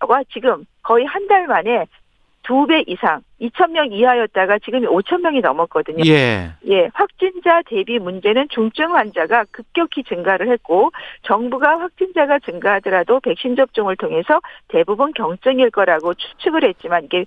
과 지금 거의 한 달 만에 두 배 이상 2,000명 이하였다가 지금이 5,000명이 넘었거든요. 예. 예, 확진자 대비 문제는 중증 환자가 급격히 증가를 했고 정부가 확진자가 증가하더라도 백신 접종을 통해서 대부분 경증일 거라고 추측을 했지만 이게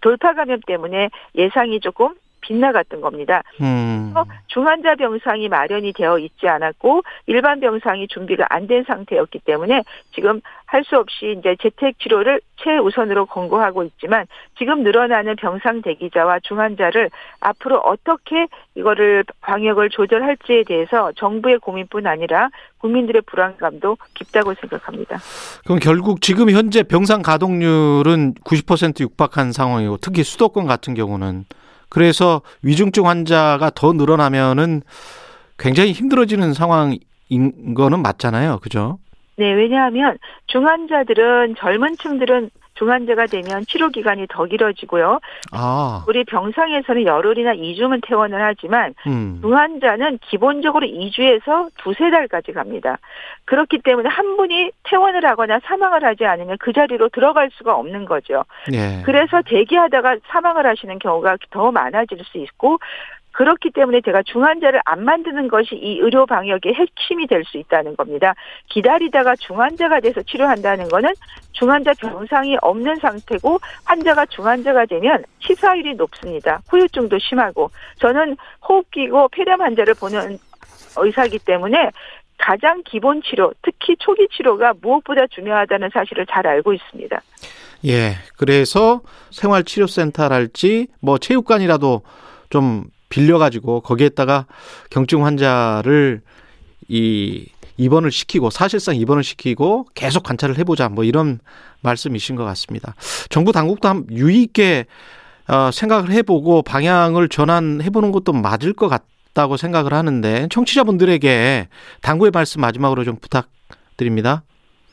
돌파 감염 때문에 예상이 조금 빗나갔던 겁니다. 음. 중환자 병상이 마련이 되어 있지 않았고 일반 병상이 준비가 안 된 상태였기 때문에 지금 할 수 없이 이제 재택 치료를 최우선으로 권고하고 있지만 지금 늘어나는 병상 대기자와 중환자를 앞으로 어떻게 이거를 방역을 조절할지에 대해서 정부의 고민뿐 아니라 국민들의 불안감도 깊다고 생각합니다. 그럼 결국 지금 현재 병상 가동률은 90% 육박한 상황이고 특히 수도권 같은 경우는 그래서 위중증 환자가 더 늘어나면은 굉장히 힘들어지는 상황인 거는 맞잖아요. 그죠? 네, 왜냐하면 중환자들은 젊은 층들은 중환자가 되면 치료 기간이 더 길어지고요. 아, 우리 병상에서는 열흘이나 2주면 퇴원을 하지만 음. 중환자는 기본적으로 2주에서 두세 달까지 갑니다. 그렇기 때문에 한 분이 퇴원을 하거나 사망을 하지 않으면 그 자리로 들어갈 수가 없는 거죠. 예. 그래서 대기하다가 사망을 하시는 경우가 더 많아질 수 있고 그렇기 때문에 제가 중환자를 안 만드는 것이 이 의료 방역의 핵심이 될 수 있다는 겁니다. 기다리다가 중환자가 돼서 치료한다는 거는 중환자 병상이 없는 상태고 환자가 중환자가 되면 치사율이 높습니다. 후유증도 심하고 저는 호흡기고 폐렴 환자를 보는 의사이기 때문에 가장 기본 치료, 특히 초기 치료가 무엇보다 중요하다는 사실을 잘 알고 있습니다. 예. 그래서 생활치료센터랄지 뭐 체육관이라도 좀 빌려가지고 거기에다가 경증 환자를 이 입원을 시키고 사실상 입원을 시키고 계속 관찰을 해보자 뭐 이런 말씀이신 것 같습니다. 정부 당국도 한 유의있게 어, 생각을 해보고 방향을 전환해보는 것도 맞을 것 같다고 생각을 하는데 청취자분들에게 당부의 말씀 마지막으로 좀 부탁드립니다.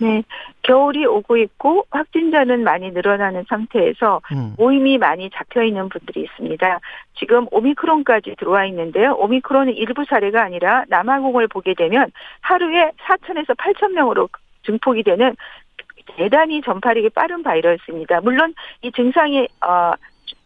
네. 겨울이 오고 있고 확진자는 많이 늘어나는 상태에서 음. 모임이 많이 잡혀 있는 분들이 있습니다. 지금 오미크론까지 들어와 있는데요. 오미크론은 일부 사례가 아니라 남아공을 보게 되면 하루에 4천에서 8천 명으로 증폭이 되는 대단히 전파력이 빠른 바이러스입니다. 물론 이 증상이 어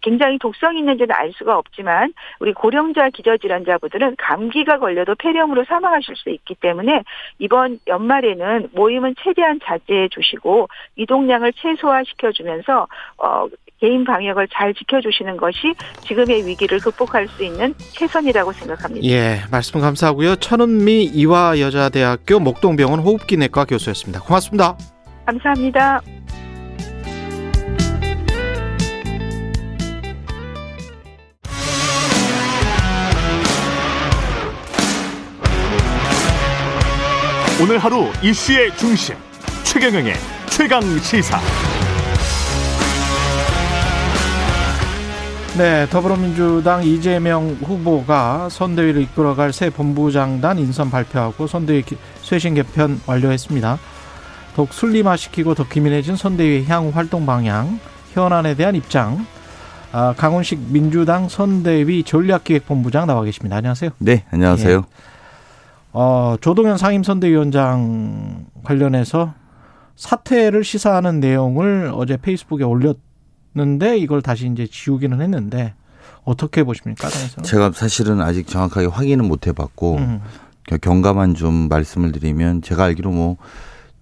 굉장히 독성이 있는지는 알 수가 없지만 우리 고령자 기저질환자분들은 감기가 걸려도 폐렴으로 사망하실 수 있기 때문에 이번 연말에는 모임은 최대한 자제해 주시고 이동량을 최소화시켜 주면서 어 개인 방역을 잘 지켜주시는 것이 지금의 위기를 극복할 수 있는 최선이라고 생각합니다. 예, 말씀 감사하고요. 천은미 이화여자대학교 목동병원 호흡기내과 교수였습니다. 고맙습니다. 감사합니다. 오늘 하루 이슈의 중심 최경영의 최강 시사. 네, 더불어민주당 이재명 후보가 선대위를 이끌어갈 새 본부장단 인선 발표하고 선대위 기- 쇄신 개편 완료했습니다. 더욱 슬림화시키고 더 기민해진 선대위의 향후 활동 방향, 현안에 대한 입장, 아, 강훈식 민주당 선대위 전략기획본부장 나와 계십니다. 안녕하세요. 네, 안녕하세요. 어, 조동현 상임선대위원장 관련해서 사퇴를 시사하는 내용을 어제 페이스북에 올렸는데 이걸 다시 이제 지우기는 했는데 어떻게 보십니까? 당에서는? 제가 사실은 아직 정확하게 확인은 못 해봤고 음, 겨- 경감한 좀 말씀을 드리면 제가 알기로 뭐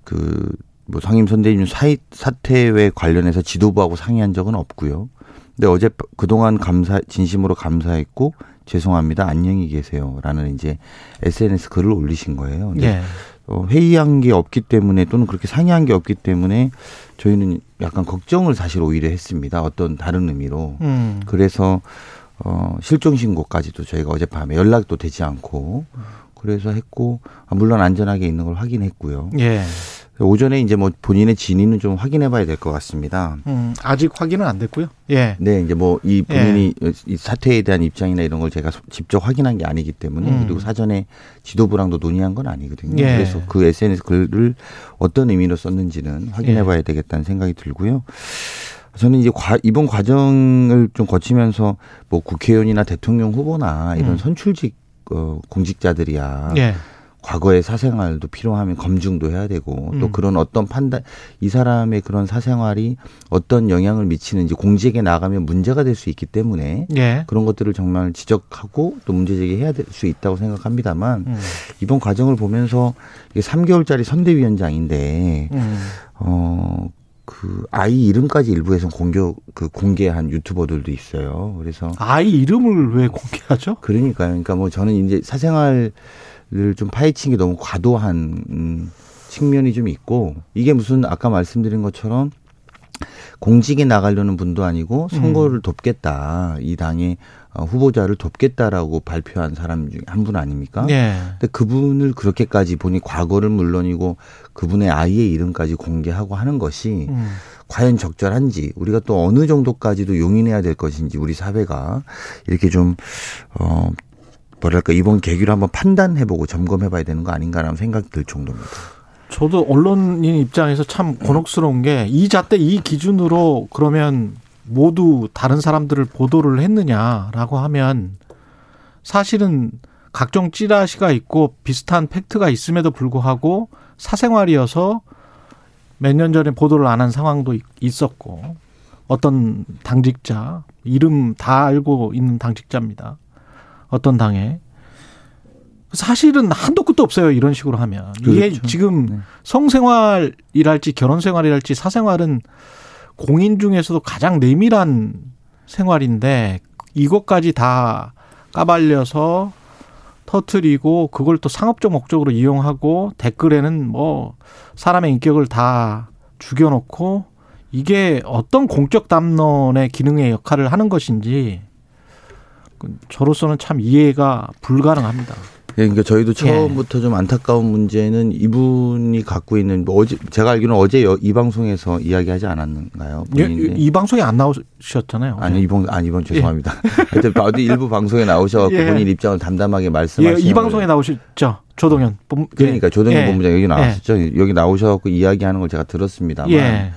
그 뭐 상임 선대위원 사이 사퇴에 관련해서 지도부하고 상의한 적은 없고요. 근데 어제 그동안 감사 진심으로 감사했고 죄송합니다. 안녕히 계세요라는 이제 SNS 글을 올리신 거예요. 근데 예. 어, 회의한 게 없기 때문에 또는 그렇게 상의한 게 없기 때문에 저희는 약간 걱정을 사실 오히려 했습니다. 어떤 다른 의미로. 음, 그래서 어 실종 신고까지도 저희가 어젯밤에 연락도 되지 않고 그래서 했고 아, 물론 안전하게 있는 걸 확인했고요. 예. 오전에 이제 뭐 본인의 진위는 좀 확인해 봐야 될 것 같습니다. 음, 아직 확인은 안 됐고요. 예. 네, 이제 뭐 이 본인이 이 사태에 대한 입장이나 이런 걸 제가 직접 확인한 게 아니기 때문에 음. 그리고 사전에 지도부랑도 논의한 건 아니거든요. 예. 그래서 그 SNS 글을 어떤 의미로 썼는지는 예. 확인해 봐야 되겠다는 생각이 들고요. 저는 이제 과, 이번 과정을 좀 거치면서 뭐 국회의원이나 대통령 후보나 이런 음. 선출직 어, 공직자들이야 예. 과거의 사생활도 필요하면 검증도 해야 되고 또 음. 그런 어떤 판단 이 사람의 그런 사생활이 어떤 영향을 미치는지 공직에 나가면 문제가 될 수 있기 때문에 예. 그런 것들을 정말 지적하고 또 문제 제기해야 될 수 있다고 생각합니다만 음, 이번 과정을 보면서 이게 3개월짜리 선대위원장인데 음, 어그 아이 이름까지 일부에서 공개 그 공개한 유튜버들도 있어요. 그래서 아이 이름을 왜 공개하죠? 그러니까요. 그러니까 뭐 저는 이제 사생활을 좀 파헤친 게 너무 과도한 음, 측면이 좀 있고 이게 무슨 아까 말씀드린 것처럼 공직에 나가려는 분도 아니고 선거를 음. 돕겠다 이 당의 어, 후보자를 돕겠다라고 발표한 사람 중에 한분 아닙니까? 예. 근데 그분을 그렇게까지 보니 과거를 물론이고 그분의 아이의 이름까지 공개하고 하는 것이 음. 과연 적절한지 우리가 또 어느 정도까지도 용인해야 될 것인지 우리 사회가 이렇게 좀 어. 뭐랄까 이번 계기로 한번 판단해보고 점검해봐야 되는 거 아닌가라는 생각이 들 정도입니다. 저도 언론인 입장에서 참 곤혹스러운 게 이 잣대 이 기준으로 그러면 모두 다른 사람들을 보도를 했느냐라고 하면 사실은 각종 찌라시가 있고 비슷한 팩트가 있음에도 불구하고 사생활이어서 몇 년 전에 보도를 안 한 상황도 있- 있었고 어떤 당직자 이름 다 알고 있는 당직자입니다. 어떤 당에 사실은 한도 끝도 없어요. 이런 식으로 하면 이게 그렇죠. 지금 네. 성생활이랄지 결혼생활이랄지 사생활은 공인 중에서도 가장 내밀한 생활인데 이것까지 다 까발려서 터트리고 그걸 또 상업적 목적으로 이용하고 댓글에는 뭐 사람의 인격을 다 죽여놓고 이게 어떤 공적 담론의 기능의 역할을 하는 것인지 그 저로서는 참 이해가 불가능합니다. 그러니까 저희도 예. 처음부터 좀 안타까운 문제는 이분이 갖고 있는 뭐 어제 제가 알기로는 어제 여- 이 방송에서 이야기하지 않았는가요? 이, 본인이? 이 방송에 안 나오셨잖아요. 아니 이번 아니 이번 죄송합니다. 하여튼 어디 일부 방송에 나오셔갖고 예. 본인 입장을 담담하게 예, 말씀하시는 이 방송에 나오셨죠. 조동현. 본- 그러니까 조동현 예. 본부장 여기 나왔었죠. 여기 나오셔갖고 이야기하는 걸 제가 들었습니다만 예.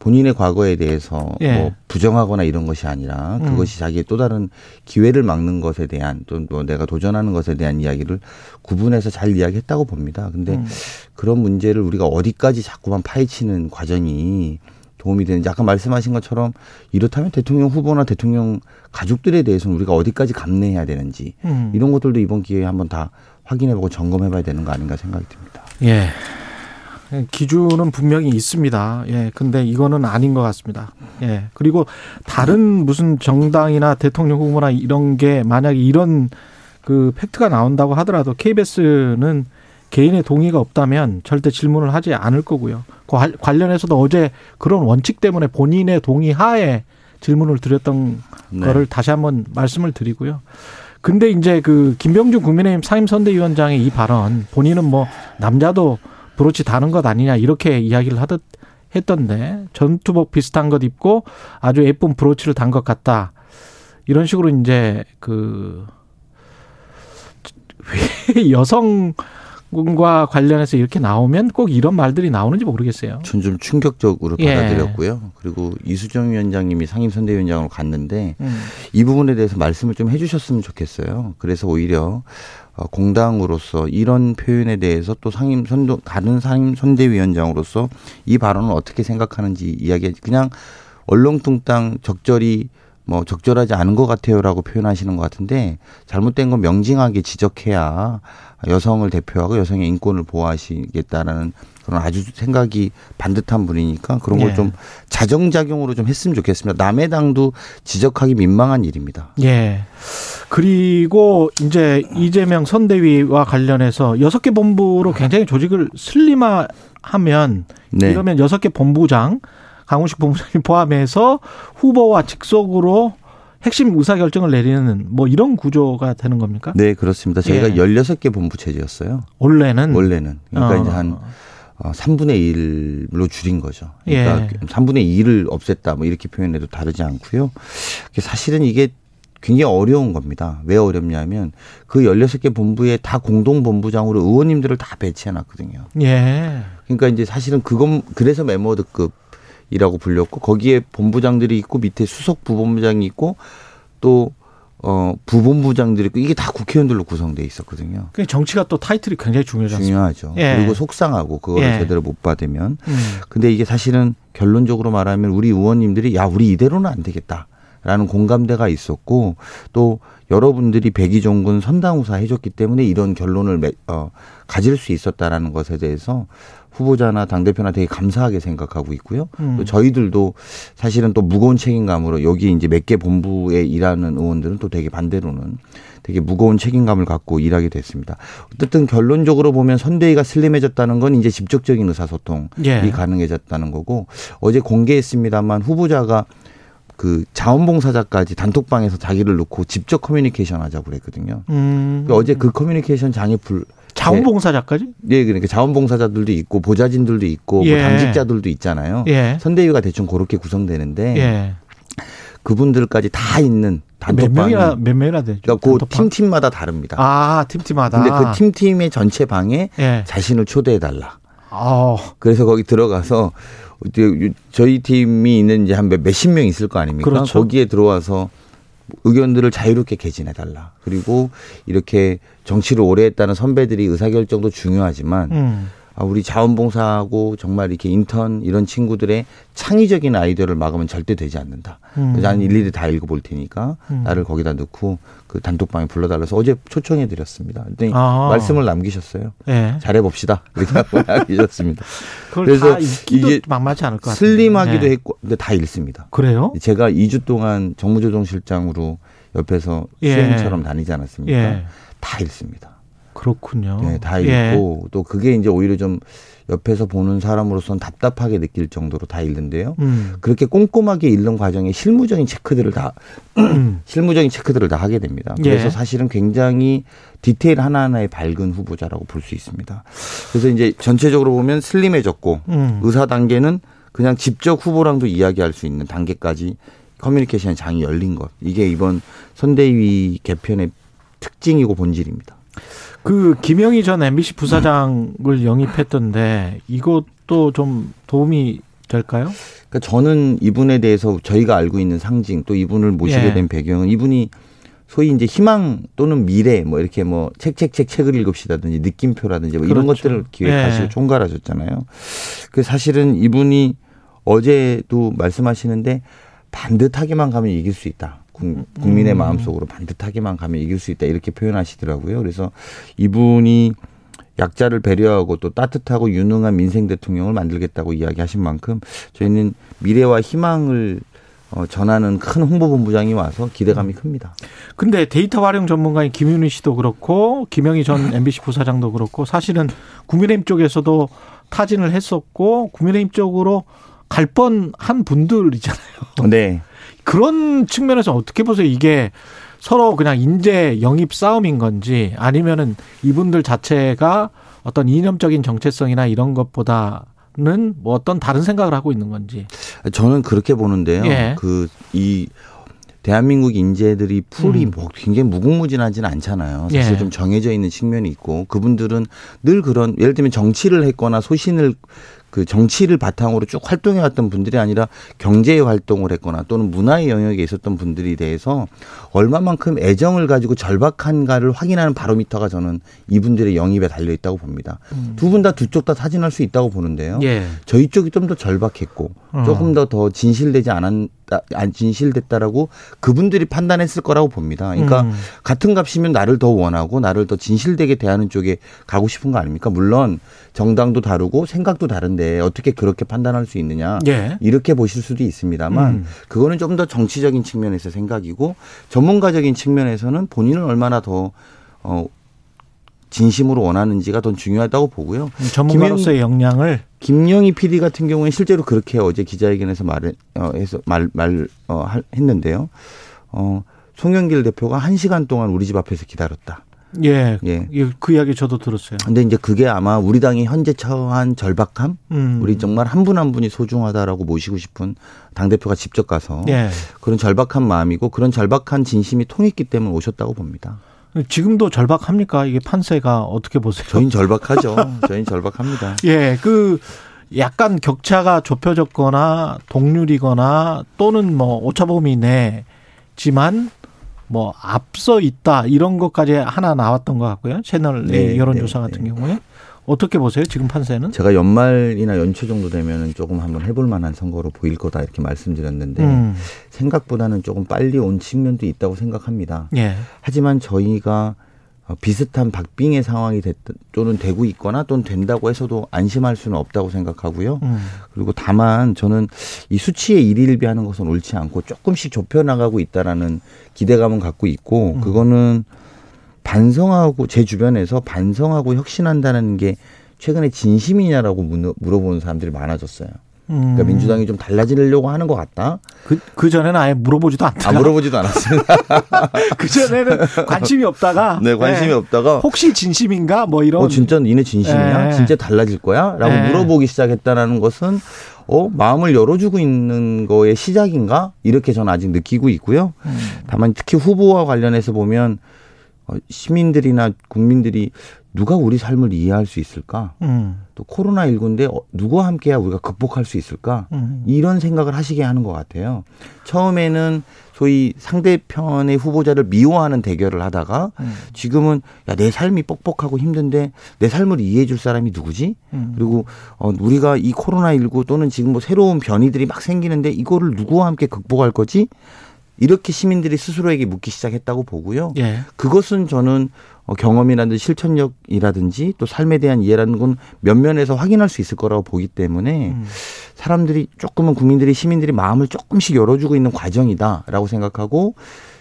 본인의 과거에 대해서 예. 뭐 부정하거나 이런 것이 아니라 음. 그것이 자기의 또 다른 기회를 막는 것에 대한 또 뭐 내가 도전하는 것에 대한 이야기를 구분해서 잘 이야기했다고 봅니다. 근데 음. 그런 문제를 우리가 어디까지 자꾸만 파헤치는 과정이 도움이 되는지 아까 말씀하신 것처럼 이렇다면 대통령 후보나 대통령 가족들에 대해서는 우리가 어디까지 감내해야 되는지 음. 이런 것들도 이번 기회에 한번 다 확인해보고 점검해봐야 되는 거 아닌가 생각이 듭니다. 예. 기준은 분명히 있습니다. 예. 근데 이거는 아닌 것 같습니다. 예. 그리고 다른 무슨 정당이나 대통령 후보나 이런 게 만약에 이런 그 팩트가 나온다고 하더라도 KBS는 개인의 동의가 없다면 절대 질문을 하지 않을 거고요. 그 관- 관련해서도 어제 그런 원칙 때문에 본인의 동의 하에 질문을 드렸던 네. 거를 다시 한번 말씀을 드리고요. 근데 이제 그 김병준 국민의힘 상임선대위원장의 이 발언 본인은 뭐 남자도 브로치 다는 것 아니냐 이렇게 이야기를 하듯 했던데 전투복 비슷한 것 입고 아주 예쁜 브로치를 단 것 같다 이런 식으로 이제 그 왜 여성과 관련해서 이렇게 나오면 꼭 이런 말들이 나오는지 모르겠어요. 전 좀 충격적으로 예. 받아들였고요. 그리고 이수정 위원장님이 상임선대위원장으로 갔는데 음. 이 부분에 대해서 말씀을 좀 해주셨으면 좋겠어요. 그래서 오히려 어, 공당으로서 이런 표현에 대해서 또 상임 선도 다른 상임 선대위원장으로서 이 발언을 어떻게 생각하는지 이야기 그냥 얼렁뚱땅 적절히 뭐 적절하지 않은 것 같아요라고 표현하시는 것 같은데 잘못된 건 명징하게 지적해야 여성을 대표하고 여성의 인권을 보호하시겠다라는 그런 아주 생각이 반듯한 분이니까 그런 예. 걸좀 자정작용으로 좀 했으면 좋겠습니다. 남의 당도 지적하기 민망한 일입니다. 예. 그리고 이제 이재명 선대위와 관련해서 여섯 개 본부로 굉장히 조직을 슬림화하면 네. 이러면 여섯 개 본부장 강훈식 본부장님 포함해서 후보와 직속으로 핵심 의사결정을 내리는 뭐 이런 구조가 되는 겁니까? 네, 그렇습니다. 저희가 예. 16개 본부 체제였어요. 원래는 원래는. 그러니까 어. 이제 한 어, 3분의 1로 줄인 거죠. 그러니까 예. 3분의 2를 없앴다 뭐 이렇게 표현해도 다르지 않고요. 사실은 이게 굉장히 어려운 겁니다. 왜 어렵냐면 그 16개 본부에 다 공동 본부장으로 의원님들을 다 배치해 놨거든요. 예. 그러니까 이제 사실은 그건 그래서 메모드급이라고 불렸고 거기에 본부장들이 있고 밑에 수석 부본부장이 있고 또 어, 부본부장들이 있고 이게 다 국회의원들로 구성돼 있었거든요. 그 정치가 또 타이틀이 굉장히 않습니까? 중요하죠. 예. 그리고 속상하고 그거를 예. 제대로 못 받으면. 음. 근데 이게 사실은 결론적으로 말하면 우리 의원님들이 야 우리 이대로는 안 되겠다. 라는 공감대가 있었고 또 여러분들이 백의종군 선당우사 해줬기 때문에 이런 결론을 매, 어, 가질 수 있었다라는 것에 대해서 후보자나 당대표나 되게 감사하게 생각하고 있고요. 음. 또 저희들도 사실은 또 무거운 책임감으로 여기 이제 몇 개 본부에 일하는 의원들은 또 되게 반대로는 되게 무거운 책임감을 갖고 일하게 됐습니다. 어쨌든 결론적으로 보면 선대위가 슬림해졌다는 건 이제 직접적인 의사소통이 예. 가능해졌다는 거고 어제 공개했습니다만 후보자가 그 자원봉사자까지 단톡방에서 자기를 놓고 직접 커뮤니케이션 하자고 그랬거든요. 음. 그러니까 어제 그 커뮤니케이션 장이 불 자원봉사자까지? 네, 그러니까 자원봉사자들도 있고 보좌진들도 있고 예. 뭐 당직자들도 있잖아요. 예. 선대위가 대충 그렇게 구성되는데 예. 그분들까지 다 있는 몇 단톡방이 명이나 몇 명이나 되죠? 그러니까 그 단톡방? 팀팀마다 다릅니다. 아, 팀팀마다. 근데 그 팀팀의 전체 방에 예. 자신을 초대해 달라. 어. 그래서 거기 들어가서 저희 팀이 있는 이제 한 몇- 몇십 명 있을 거 아닙니까? 그렇죠. 거기에 들어와서 의견들을 자유롭게 개진해 달라. 그리고 이렇게 정치를 오래 했다는 선배들이 의사결정도 중요하지만 음. 아, 우리 자원봉사하고 정말 이렇게 인턴 이런 친구들의 창의적인 아이디어를 막으면 절대 되지 않는다. 음. 그래서 나는 일일이 다 읽어볼 테니까 음. 나를 거기다 넣고 그 단톡방에 불러달라서 어제 초청해 드렸습니다. 그랬더니 아. 말씀을 남기셨어요. 예. 잘해봅시다. 이렇게 하고 남기셨습니다. 그래서 이게 만만치 않을 것 같아요. 슬림하기도 했고, 근데 다 읽습니다. 그래요? 제가 2주 동안 정무조정실장으로 옆에서 예. 수행처럼 다니지 않았습니까? 예. 다 읽습니다. 그렇군요. 네, 다 예. 읽고 또 그게 이제 오히려 좀 옆에서 보는 사람으로서는 답답하게 느낄 정도로 다 읽는데요. 음. 그렇게 꼼꼼하게 읽는 과정에 실무적인 체크들을 다 음. 실무적인 체크들을 다 하게 됩니다. 그래서 예. 사실은 굉장히 디테일 하나하나에 밝은 후보자라고 볼 수 있습니다. 그래서 이제 전체적으로 보면 슬림해졌고 음. 의사 단계는 그냥 직접 후보랑도 이야기할 수 있는 단계까지 커뮤니케이션 장이 열린 것. 이게 이번 선대위 개편의 특징이고 본질입니다. 그 김영희 전 MBC 부사장을 영입했던데 이것도 좀 도움이 될까요? 그러니까 저는 이분에 대해서 저희가 알고 있는 상징 또 이분을 모시게 예. 된 배경은 이분이 소위 이제 희망 또는 미래 뭐 이렇게 뭐 책 책 책 책을 읽읍시다든지 느낌표라든지 뭐 이런 그렇죠. 것들을 기획하시고 예. 총괄하셨잖아요. 그 사실은 이분이 어제도 말씀하시는데 반듯하게만 가면 이길 수 있다. 국- 국민의 음. 마음속으로 반듯하게만 가면 이길 수 있다 이렇게 표현하시더라고요. 그래서 이분이 약자를 배려하고 또 따뜻하고 유능한 민생 대통령을 만들겠다고 이야기하신 만큼 저희는 미래와 희망을 어, 전하는 큰 홍보본부장이 와서 기대감이 큽니다. 근데 데이터 활용 전문가인 김윤희 씨도 그렇고 김영희 전 MBC 부사장도 그렇고 사실은 국민의힘 쪽에서도 타진을 했었고 국민의힘 쪽으로 갈 뻔한 분들이잖아요. 네. 그런 측면에서 어떻게 보세요? 이게 서로 그냥 인재 영입 싸움인 건지 아니면은 이분들 자체가 어떤 이념적인 정체성이나 이런 것보다는 뭐 어떤 다른 생각을 하고 있는 건지. 저는 그렇게 보는데요. 예. 그이 대한민국 인재들이 풀이 음. 뭐 굉장히 무궁무진하지는 않잖아요. 사실 예. 좀 정해져 있는 측면이 있고 그분들은 늘 그런 예를 들면 정치를 했거나 소신을 그 정치를 바탕으로 쭉 활동해 왔던 분들이 아니라 경제 활동을 했거나 또는 문화의 영역에 있었던 분들이 대해서 얼마만큼 애정을 가지고 절박한가를 확인하는 바로미터가 저는 이분들의 영입에 달려 있다고 봅니다. 두분 다 두 쪽다 타진할 수 있다고 보는데요. 예. 저희 쪽이 좀 더 절박했고 어. 조금 더더 진실되지 않았다, 안 진실됐다라고 그분들이 판단했을 거라고 봅니다. 그러니까 음. 같은 값이면 나를 더 원하고 나를 더 진실되게 대하는 쪽에 가고 싶은 거 아닙니까? 물론 정당도 다르고 생각도 다른데 어떻게 그렇게 판단할 수 있느냐? 예. 이렇게 보실 수도 있습니다만 음. 그거는 좀 더 정치적인 측면에서 생각이고 전문가적인 측면에서는 본인을 얼마나 더 어, 진심으로 원하는지가 더 중요하다고 보고요. 전문가로서의 역량을 김영희 PD 같은 경우에 실제로 그렇게 어제 기자회견에서 말을 어, 해서 말말 어, 할- 했는데요. 어, 송영길 대표가 한 시간 동안 우리 집 앞에서 기다렸다. 예. 예. 예, 그 이야기 저도 들었어요. 근데 이제 그게 아마 우리 당이 현재 처한 절박함, 음. 우리 정말 한분한 분이 소중하다라고 모시고 싶은 당 대표가 직접 가서 예. 그런 절박한 마음이고 그런 절박한 진심이 통했기 때문에 오셨다고 봅니다. 지금도 절박합니까? 이게 판세가 어떻게 보세요? 저희는 절박하죠. 저희는 절박합니다. 예, 그 약간 격차가 좁혀졌거나 동률이거나 또는 뭐 오차범위 내지만 뭐 앞서 있다 이런 것까지 하나 나왔던 것 같고요. 채널 A 네, 여론조사 네, 같은 네. 경우에 어떻게 보세요? 지금 판세는? 제가 연말이나 연초 정도 되면은 조금 한번 해볼 만한 선거로 보일 거다 이렇게 말씀드렸는데 음. 생각보다는 조금 빨리 온 측면도 있다고 생각합니다. 예. 하지만 저희가 어, 비슷한 박빙의 상황이 됐든 또는 되고 있거나 또는 된다고 해서도 안심할 수는 없다고 생각하고요. 음. 그리고 다만 저는 이 수치에 일일비하는 것은 옳지 않고 조금씩 좁혀 나가고 있다라는 기대감은 갖고 있고 음. 그거는 반성하고 제 주변에서 반성하고 혁신한다는 게 최근에 진심이냐라고 문- 물어보는 사람들이 많아졌어요. 그러니까 음. 민주당이 좀 달라지려고 하는 것 같다. 그, 그 전에는 아예 물어보지도 않다가. 아 물어보지도 않았습니다. 그 전에는 관심이 없다가. 네, 관심이 예. 없다가 혹시 진심인가? 뭐 이런. 어 진짜 니네 진심이야? 예. 진짜 달라질 거야? 라고 예. 물어보기 시작했다라는 것은 어 마음을 열어주고 있는 거의 시작인가? 이렇게 저는 아직 느끼고 있고요. 음. 다만 특히 후보와 관련해서 보면 어, 시민들이나 국민들이 누가 우리 삶을 이해할 수 있을까? 음. 또 코로나 19인데 어, 누구와 함께야 우리가 극복할 수 있을까? 음. 이런 생각을 하시게 하는 것 같아요. 처음에는 소위 상대편의 후보자를 미워하는 대결을 하다가 음. 지금은 야 내 삶이 뻑뻑하고 힘든데 내 삶을 이해해 줄 사람이 누구지? 음. 그리고 어 우리가 이 코로나 19 또는 지금 뭐 새로운 변이들이 막 생기는데 이거를 누구와 함께 극복할 거지? 이렇게 시민들이 스스로에게 묻기 시작했다고 보고요. 예. 그것은 저는 어, 경험이라든지 실천력이라든지 또 삶에 대한 이해라는 건 면면에서 확인할 수 있을 거라고 보기 때문에 음. 사람들이 조금은 국민들이 시민들이 마음을 조금씩 열어주고 있는 과정이다라고 생각하고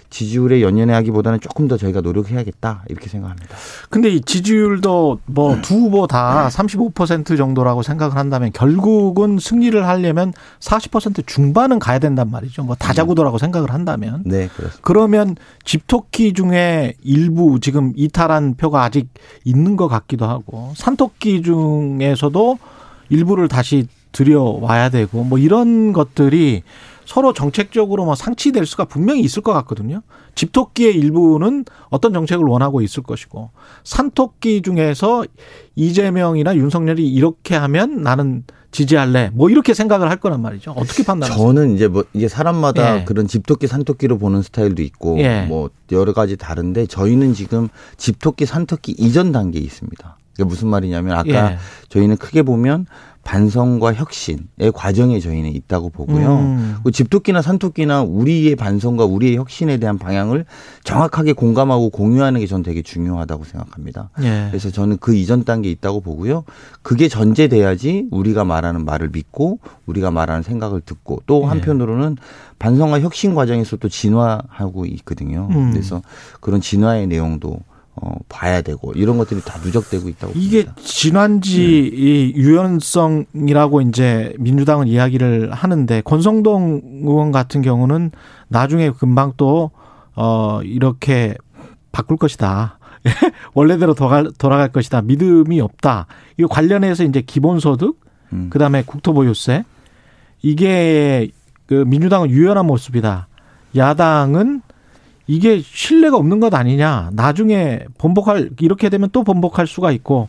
지지율에 연연해 하기보다는 조금 더 저희가 노력해야겠다 이렇게 생각합니다. 근데 이 지지율도 뭐 두 후보 다 35% 정도라고 생각을 한다면 결국은 승리를 하려면 40% 중반은 가야 된단 말이죠. 뭐 다자구도라고 생각을 한다면. 네, 그렇습니다. 그러면 집토끼 중에 일부 지금 이탈한 표가 아직 있는 것 같기도 하고 산토끼 중에서도 일부를 다시 들여와야 되고 뭐 이런 것들이 서로 정책적으로 뭐 상치될 수가 분명히 있을 것 같거든요. 집토끼의 일부는 어떤 정책을 원하고 있을 것이고 산토끼 중에서 이재명이나 윤석열이 이렇게 하면 나는 지지할래. 뭐 이렇게 생각을 할 거란 말이죠. 어떻게 판단하세요? 저는 이제 뭐 이게 사람마다 예. 그런 집토끼 산토끼로 보는 스타일도 있고 예. 뭐 여러 가지 다른데 저희는 지금 집토끼 산토끼 이전 단계에 있습니다. 그게 무슨 말이냐면 아까 예. 저희는 크게 보면 반성과 혁신의 과정에 저희는 있다고 보고요. 음. 그 집토끼나 산토끼나 우리의 반성과 우리의 혁신에 대한 방향을 정확하게 공감하고 공유하는 게 전 되게 중요하다고 생각합니다. 예. 그래서 저는 그 이전 단계에 있다고 보고요. 그게 전제돼야지 우리가 말하는 말을 믿고 우리가 말하는 생각을 듣고 또 예. 한편으로는 반성과 혁신 과정에서 또 진화하고 있거든요. 음. 그래서 그런 진화의 내용도 어, 봐야 되고 이런 것들이 다 누적되고 있다고 이게 봅니다. 진환지 이 유연성이라고 이제 민주당은 이야기를 하는데 권성동 의원 같은 경우는 나중에 금방 또 어, 이렇게 바꿀 것이다. 원래대로 돌아갈, 돌아갈 것이다. 믿음이 없다. 이 관련해서 이제 기본소득, 음. 그 다음에 국토보유세 이게 그 민주당은 유연한 모습이다. 야당은 이게 신뢰가 없는 것 아니냐. 나중에 번복할 이렇게 되면 또 번복할 수가 있고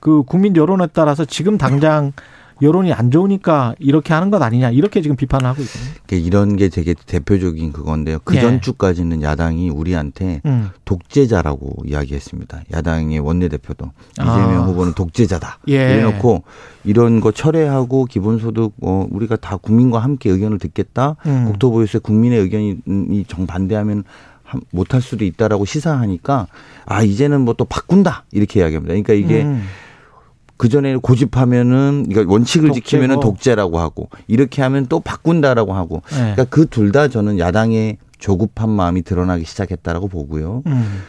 그 국민 여론에 따라서 지금 당장 여론이 안 좋으니까 이렇게 하는 것 아니냐. 이렇게 지금 비판을 하고. 그러니까 이런 게 되게 대표적인 그건데요. 그 예. 전 주까지는 야당이 우리한테 음. 독재자라고 이야기했습니다. 야당의 원내대표도 아. 이재명 후보는 독재자다. 예. 이래놓고 이런 거 철회하고 기본소득 어, 우리가 다 국민과 함께 의견을 듣겠다. 음. 국토보유세 국민의 의견이 정반대하면 한- 못할 수도 있다라고 시사하니까 아 이제는 뭐 또 바꾼다 이렇게 이야기합니다. 그러니까 이게 음. 그 전에 고집하면은 그러니까 원칙을 독재고. 지키면은 독재라고 하고 이렇게 하면 또 바꾼다라고 하고 네. 그러니까 그 둘 다 저는 야당의 조급한 마음이 드러나기 시작했다라고 보고요. 음.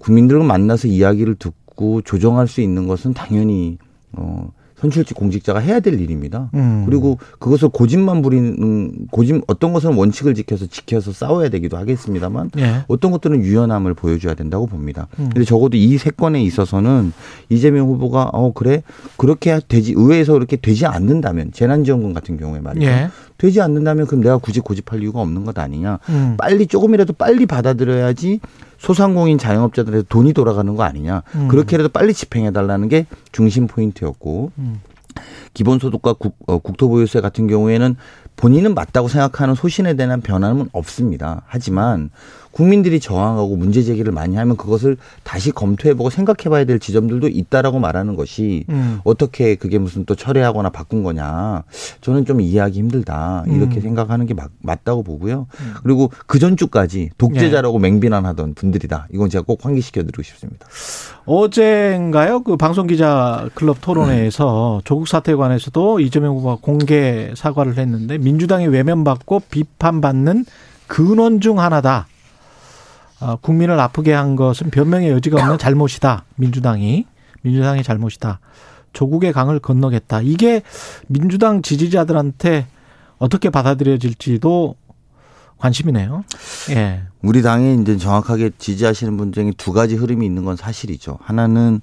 국민들과 만나서 이야기를 듣고 조정할 수 있는 것은 당연히 어 선출직 공직자가 해야 될 일입니다. 음. 그리고 그것을 고집만 부리는 고집 어떤 것은 원칙을 지켜서 지켜서 싸워야 되기도 하겠습니다만 예. 어떤 것들은 유연함을 보여줘야 된다고 봅니다. 음. 근데 적어도 이세 건에 있어서는 이재명 후보가 어 그래 그렇게 되지 의회에서 그렇게 되지 않는다면 재난지원금 같은 경우에 말이죠. 예. 되지 않는다면 그럼 내가 굳이 고집할 이유가 없는 것 아니냐. 음. 빨리 조금이라도 빨리 받아들여야지 소상공인 자영업자들한테 돈이 돌아가는 거 아니냐. 음. 그렇게라도 빨리 집행해 달라는 게 중심 포인트였고 음. 기본소득과 국, 어, 국토보유세 같은 경우에는 본인은 맞다고 생각하는 소신에 대한 변함은 없습니다. 하지만 국민들이 저항하고 문제 제기를 많이 하면 그것을 다시 검토해보고 생각해봐야 될 지점들도 있다라고 말하는 것이 음. 어떻게 그게 무슨 또 철회하거나 바꾼 거냐 저는 좀 이해하기 힘들다 이렇게 음. 생각하는 게 맞, 맞다고 보고요. 그리고 그 전주까지 독재자라고 네. 맹비난하던 분들이다. 이건 제가 꼭 환기시켜드리고 싶습니다. 어제인가요? 그 방송 기자 클럽 토론회에서 조국 사태에 관해서도 이재명 후보가 공개 사과를 했는데 민주당이 외면받고 비판받는 근원 중 하나다. 아, 국민을 아프게 한 것은 변명의 여지가 없는 잘못이다. 민주당이 민주당의 잘못이다. 조국의 강을 건너겠다. 이게 민주당 지지자들한테 어떻게 받아들여질지도 관심이네요. 예. 우리 당에 이제 정확하게 지지하시는 분 중에 두 가지 흐름이 있는 건 사실이죠. 하나는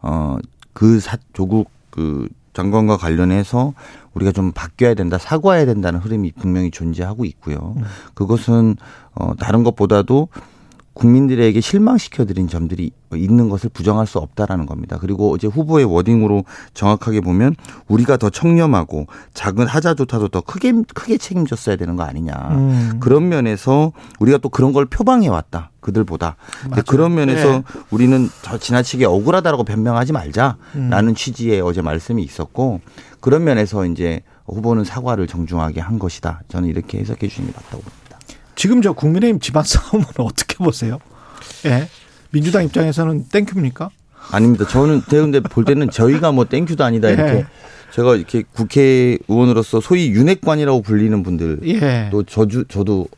어그 조국 그 장관과 관련해서 우리가 좀 바뀌어야 된다, 사과해야 된다는 흐름이 분명히 존재하고 있고요. 그것은 어 다른 것보다도 국민들에게 실망시켜드린 점들이 있는 것을 부정할 수 없다라는 겁니다. 그리고 어제 후보의 워딩으로 정확하게 보면 우리가 더 청렴하고 작은 하자조차도 더 크게 크게 책임졌어야 되는 거 아니냐. 음. 그런 면에서 우리가 또 그런 걸 표방해 왔다. 그들보다. 그런 면에서 네. 우리는 더 지나치게 억울하다라고 변명하지 말자라는 음. 취지의 어제 말씀이 있었고 그런 면에서 이제 후보는 사과를 정중하게 한 것이다. 저는 이렇게 해석해 주시는 게 맞다고 봅니다. 지금 저 국민의힘 집안 싸움은 어떻게 보세요? 예. 민주당 입장에서는 thank you입니까? 아닙니다. 저는 근데 볼 때는 저희가 뭐 thank you도 아니다 이렇게 예. 제가 이렇게 국회의원으로서 소위 윤핵관이라고 불리는 분들 예. 또 저주 저도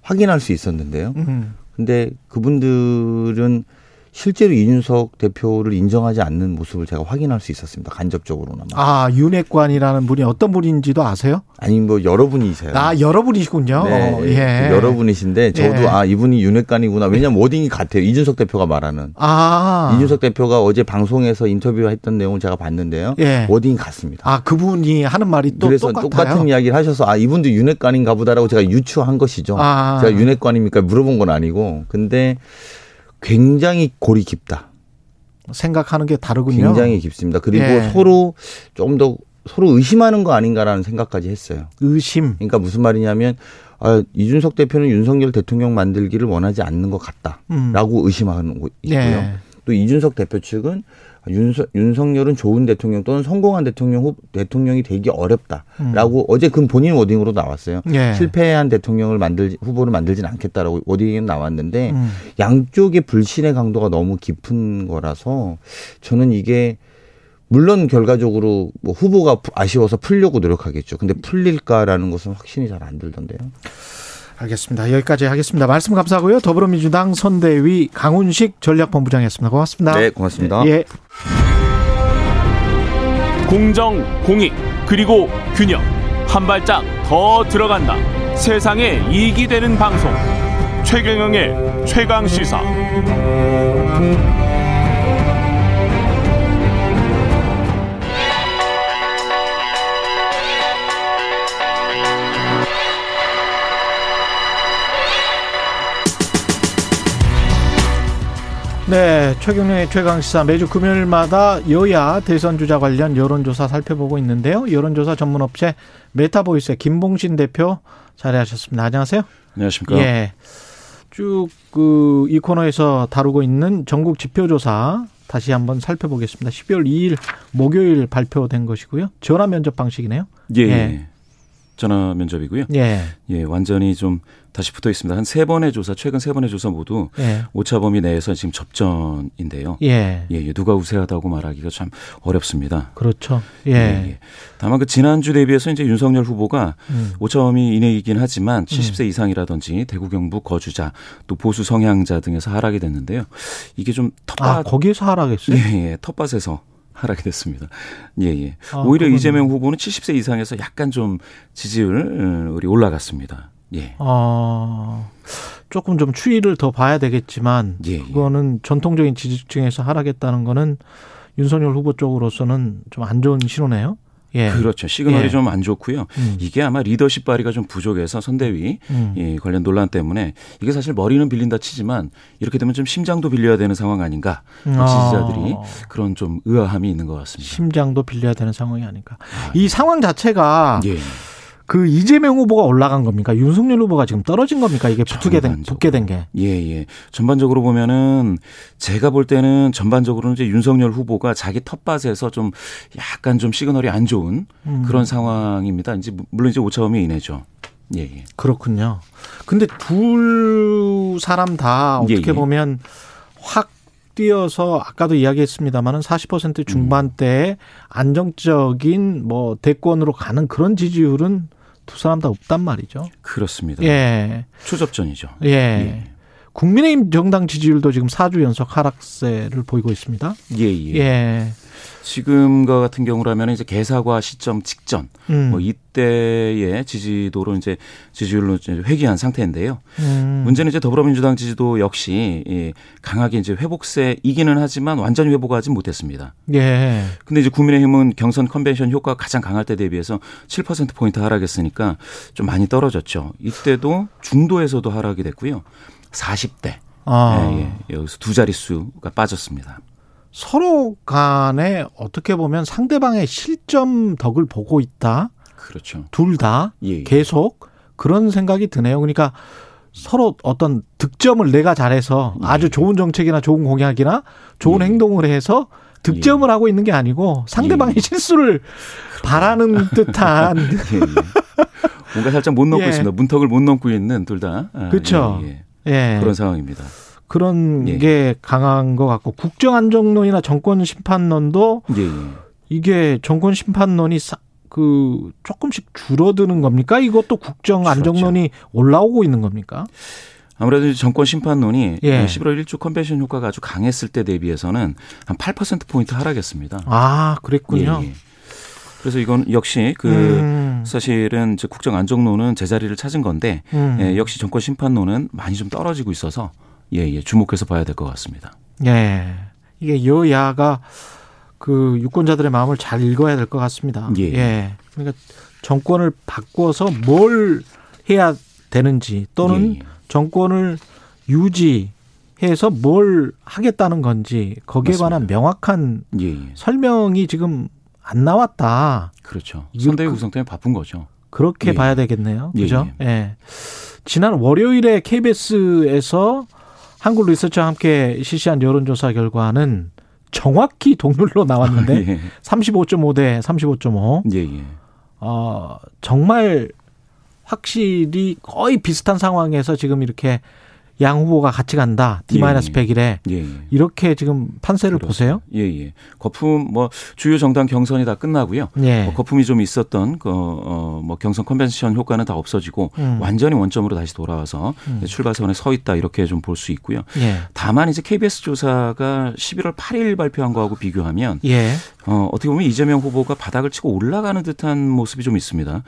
확인할 수 있었는데요. 음. 근데 그분들은 실제로 이준석 대표를 인정하지 않는 모습을 제가 확인할 수 있었습니다. 간접적으로나마. 아, 윤핵관이라는 분이 어떤 분인지도 아세요? 아니 뭐 여러 분이세요. 아, 여러 분이시군요. 네, 예. 여러 분이신데 저도 예. 아 이분이 윤핵관이구나. 왜냐면 워딩이 같아요. 이준석 대표가 말하는. 아. 이준석 대표가 어제 방송에서 인터뷰했던 내용을 제가 봤는데요. 예. 워딩이 같습니다. 아, 그분이 하는 말이 또 그래서 똑같아요. 똑같은 이야기를 하셔서 아 이분도 윤핵관인가 보다라고 제가 유추한 것이죠. 아. 제가 윤핵관입니까 물어본 건 아니고 근데 굉장히 골이 깊다. 생각하는 게 다르군요. 굉장히 깊습니다. 그리고 예. 서로 좀더 서로 의심하는 거 아닌가라는 생각까지 했어요. 의심. 그러니까 무슨 말이냐면 아, 이준석 대표는 윤석열 대통령 만들기를 원하지 않는 것 음. 같다라고 의심하는 거 있고요. 예. 또 이준석 대표 측은 윤석, 윤석열은 좋은 대통령 또는 성공한 대통령 후, 대통령이 되기 어렵다라고 어제 그 본인 워딩으로 나왔어요. 음. 예. 실패한 대통령을 만들 후보를 만들지는 않겠다라고 워딩이 나왔는데 음. 양쪽의 불신의 강도가 너무 깊은 거라서 저는 이게 물론 결과적으로 뭐 후보가 아쉬워서 풀려고 노력하겠죠. 근데 풀릴까라는 것은 확신이 잘 안 들던데요. 알겠습니다. 여기까지 하겠습니다. 말씀 감사하고요. 더불어민주당 선대위 강훈식 전략본부장이었습니다. 고맙습니다. 네, 고맙습니다. 예. 공정, 공익, 그리고 균형. 한 발짝 더 들어간다. 세상에 이익이 되는 방송. 최경영의 최강 시사. 네, 최경영의 최강시사 매주 금요일마다 여야 대선 주자 관련 여론조사 살펴보고 있는데요. 여론조사 전문업체 메타보이스의 김봉신 대표 자리하셨습니다. 안녕하세요. 안녕하십니까. 예. 쭉 그 이 코너에서 다루고 있는 전국 지표조사 다시 한번 살펴보겠습니다. 12월 2일 목요일 발표된 것이고요. 전화 면접 방식이네요. 예. 예. 예. 전화 면접이고요. 예. 예, 완전히 좀 다시 붙어 있습니다. 한 세 번의 조사, 최근 세 번의 조사 모두 예. 오차 범위 내에서 지금 접전인데요. 예. 예, 예, 누가 우세하다고 말하기가 참 어렵습니다. 그렇죠. 예. 예. 다만 그 지난주 대비해서 이제 윤석열 후보가 음. 오차 범위 이내이긴 하지만 70세 이상이라든지 대구 경북 거주자 또 보수 성향자 등에서 하락이 됐는데요. 이게 좀 아, 텃밭 거기에서 하락했어요? 예, 예, 텃밭에서 하락이 됐습니다. 예, 예. 아, 오히려 그건- 이재명 후보는 70세 이상에서 약간 좀 지지율이 올라갔습니다. 예. 어, 조금 좀 추이를 더 봐야 되겠지만 예, 예. 그거는 전통적인 지지층에서 하락했다는 거는 윤석열 후보 쪽으로서는 좀 안 좋은 신호네요. 예. 그렇죠. 시그널이 예. 좀안 좋고요. 음. 이게 아마 리더십 발휘가 좀 부족해서 선대위 음. 이 관련 논란 때문에 이게 사실 머리는 빌린다 치지만 이렇게 되면 좀 심장도 빌려야 되는 상황 아닌가 아. 지지자들이 그런 좀 의아함이 있는 것 같습니다. 심장도 빌려야 되는 상황이 아닐까. 이 상황 자체가 예. 그 이재명 후보가 올라간 겁니까? 윤석열 후보가 지금 떨어진 겁니까? 이게 붙게 된. 붙게 된 게. 예, 예. 전반적으로 보면은 제가 볼 때는 전반적으로는 이제 윤석열 후보가 자기 텃밭에서 좀 약간 좀 시그널이 안 좋은 음. 그런 상황입니다. 이제 물론 이제 오차범위 이내죠. 예, 예. 그렇군요. 근데 둘 사람 다 예, 어떻게 예. 보면 확 뛰어서 아까도 이야기했습니다만은 40% 중반대에 안정적인 뭐 대권으로 가는 그런 지지율은 두 사람 다 없단 말이죠. 그렇습니다. 예. 초접전이죠. 예. 예. 국민의힘 정당 지지율도 지금 4주 연속 하락세를 보이고 있습니다. 예, 예. 예. 지금과 같은 경우라면 이제 개사과 시점 직전 음. 뭐 이때의 지지도로 이제 지지율로 이제 회귀한 상태인데요. 음. 문제는 이제 더불어민주당 지지도 역시 예, 강하게 이제 회복세 이기는 하지만 완전히 회복하지 못했습니다. 예. 근데 이제 국민의힘은 경선 컨벤션 효과가 가장 강할 때 대비해서 7% 포인트 하락했으니까 좀 많이 떨어졌죠. 이때도 중도에서도 하락이 됐고요. 40대 아. 예, 예. 여기서 두 자릿수가 빠졌습니다. 서로 간에 어떻게 보면 상대방의 실점 덕을 보고 있다. 그렇죠. 둘다 예, 예. 계속 그런 생각이 드네요. 그러니까 서로 어떤 득점을 내가 잘해서 예. 아주 좋은 정책이나 좋은 공약이나 좋은 예. 행동을 해서 득점을 하고 있는 게 아니고 상대방의 예. 실수를 바라는 듯한 예, 예. 뭔가 살짝 못 넘고 예. 있습니다. 문턱을 못 넘고 있는 둘 다. 아, 그렇죠. 예, 예. 예. 그런 상황입니다. 그런 예. 게 강한 것 같고 국정 안정론이나 정권 심판론도 예, 예. 이게 정권 심판론이 사- 그 조금씩 줄어드는 겁니까? 이것도 국정 안정론이 올라오고 있는 겁니까? 아무래도 정권 심판론이 예. 11월 1주 컨벤션 효과가 아주 강했을 때 대비해서는 한 8% 포인트 하락했습니다. 아, 그랬군요. 예, 예. 그래서 이건 역시 그 음, 사실은 국정 안정론은 제자리를 찾은 건데 음. 예, 역시 정권 심판론은 많이 좀 떨어지고 있어서 예, 예, 주목해서 봐야 될 것 같습니다. 예. 이게 여야가 그 유권자들의 마음을 잘 읽어야 될 것 같습니다. 예. 그러니까 정권을 바꿔서 뭘 해야 되는지 또는 예, 예. 정권을 유지해서 뭘 하겠다는 건지 거기에 맞습니다. 관한 명확한 예, 예. 설명이 지금 안 나왔다. 그렇죠. 이거 선대위 그- 구성 때문에 바쁜 거죠. 그렇게 예. 봐야 되겠네요. 예, 그죠? 예. 지난 월요일에 KBS에서 한국 리서치와 함께 실시한 여론조사 결과는 정확히 동률로 나왔는데 예, 35.5 대 35.5. 예, 예. 어, 정말 확실히 거의 비슷한 상황에서 지금 이렇게 양 후보가 같이 간다. D-100일에 예, 예. 이렇게 지금 판세를 보세요. 예, 예. 거품 뭐 주요 정당 경선이 다 끝나고요. 예. 뭐 거품이 좀 있었던 그, 어, 뭐 경선 컨벤션 효과는 다 없어지고 음. 완전히 원점으로 다시 돌아와서 음. 출발선에 서 있다 이렇게 좀 볼 수 있고요. 예. 다만 이제 KBS 조사가 11월 8일 발표한 거하고 비교하면 예. 어, 어떻게 보면 이재명 후보가 바닥을 치고 올라가는 듯한 모습이 좀 있습니다.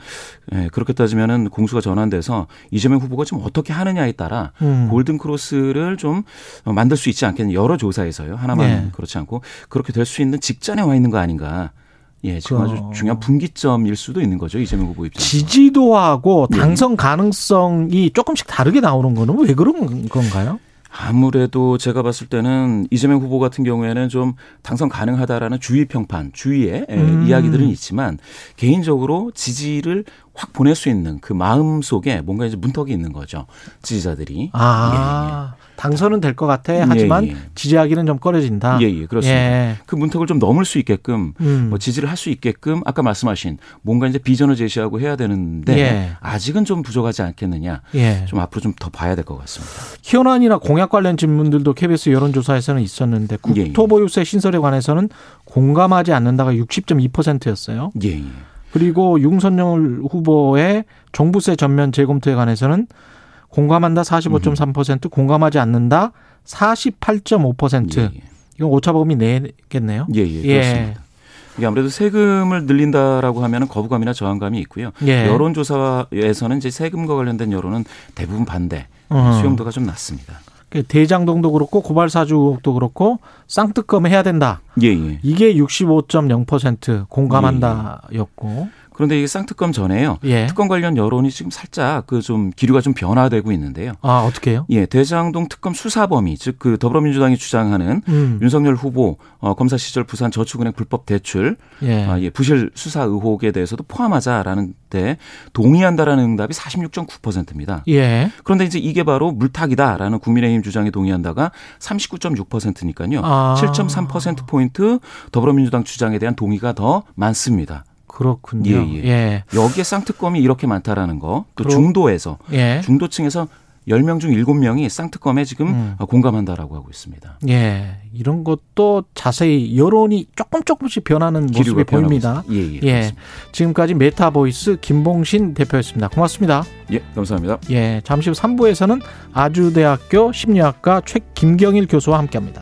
예, 그렇게 따지면은 공수가 전환돼서 이재명 후보가 좀 어떻게 하느냐에 따라 음. 골든 크로스를 좀 어, 만들 수 있지 않겠냐 여러 조사에서요 하나만 네. 그렇지 않고 그렇게 될 수 있는 직전에 와 있는 거 아닌가 예 지금 아주 그- 중요한 분기점일 수도 있는 거죠 이재명 후보 입장에서 지지도하고 예. 당선 가능성이 조금씩 다르게 나오는 거는 왜 그런 건가요? 아무래도 제가 봤을 때는 이재명 후보 같은 경우에는 좀 당선 가능하다라는 주위 평판, 주위의 에, 음. 이야기들은 있지만 개인적으로 지지를 확 보낼 수 있는 그 마음 속에 뭔가 이제 문턱이 있는 거죠. 지지자들이. 아, 당선은 될 것 같아. 하지만 예, 예. 지지하기는 좀 꺼려진다. 예, 예, 그렇습니다. 예. 그 문턱을 좀 넘을 수 있게끔 음. 뭐 지지를 할 수 있게끔 아까 말씀하신 뭔가 이제 비전을 제시하고 해야 되는데 예. 아직은 좀 부족하지 않겠느냐. 예. 좀 앞으로 좀 더 봐야 될 것 같습니다. 현안이나 공약 관련 질문들도 KBS 여론조사에서는 있었는데 예, 예. 국토보유세 신설에 관해서는 공감하지 않는다가 60.2%였어요. 예, 예. 그리고 윤석열 후보의 종부세 전면 재검토에 관해서는 공감한다 45.3%, 공감하지 않는다 48.5%. 예, 예. 이건 오차범위 내겠네요. 예, 예, 그렇습니다. 이게 아무래도 세금을 늘린다라고 하면 거부감이나 저항감이 있고요. 예. 여론조사에서는 이제 세금과 관련된 여론은 대부분 반대, 어. 수용도가 좀 낮습니다. 그 대장동도 그렇고 고발사주 의혹도 그렇고 쌍특검 해야 된다. 예, 예. 이게 65.0% 공감한다였고. 그런데 이게 쌍특검 전에요. 예. 특검 관련 여론이 지금 살짝 그 좀 기류가 좀 변화되고 있는데요. 아, 어떻게요? 예, 대장동 특검 수사 범위, 즉 그 더불어민주당이 주장하는 음. 윤석열 후보 어, 검사 시절 부산 저축은행 불법 대출, 예. 아, 예, 부실 수사 의혹에 대해서도 포함하자라는 데 동의한다라는 응답이 46.9%입니다. 예. 그런데 이제 이게 바로 물타기다라는 국민의힘 주장에 동의한다가 39.6%니까요. 아. 7.3% 포인트 더불어민주당 주장에 대한 동의가 더 많습니다. 그렇군요. 예, 예. 예. 여기에 쌍특검이 이렇게 많다라는 거, 또 그럼- 중도에서 예. 중도층에서 10명 중 7명이 쌍특검에 지금 음. 공감한다라고 하고 있습니다. 예. 이런 것도 자세히 여론이 조금 조금씩 변하는 모습이 보입니다. 있습니다. 예, 예. 예. 지금까지 메타보이스 김봉신 대표였습니다. 고맙습니다. 예, 감사합니다. 예. 잠시 후 3부에서는 아주대학교 심리학과 최 김경일 교수와 함께 합니다.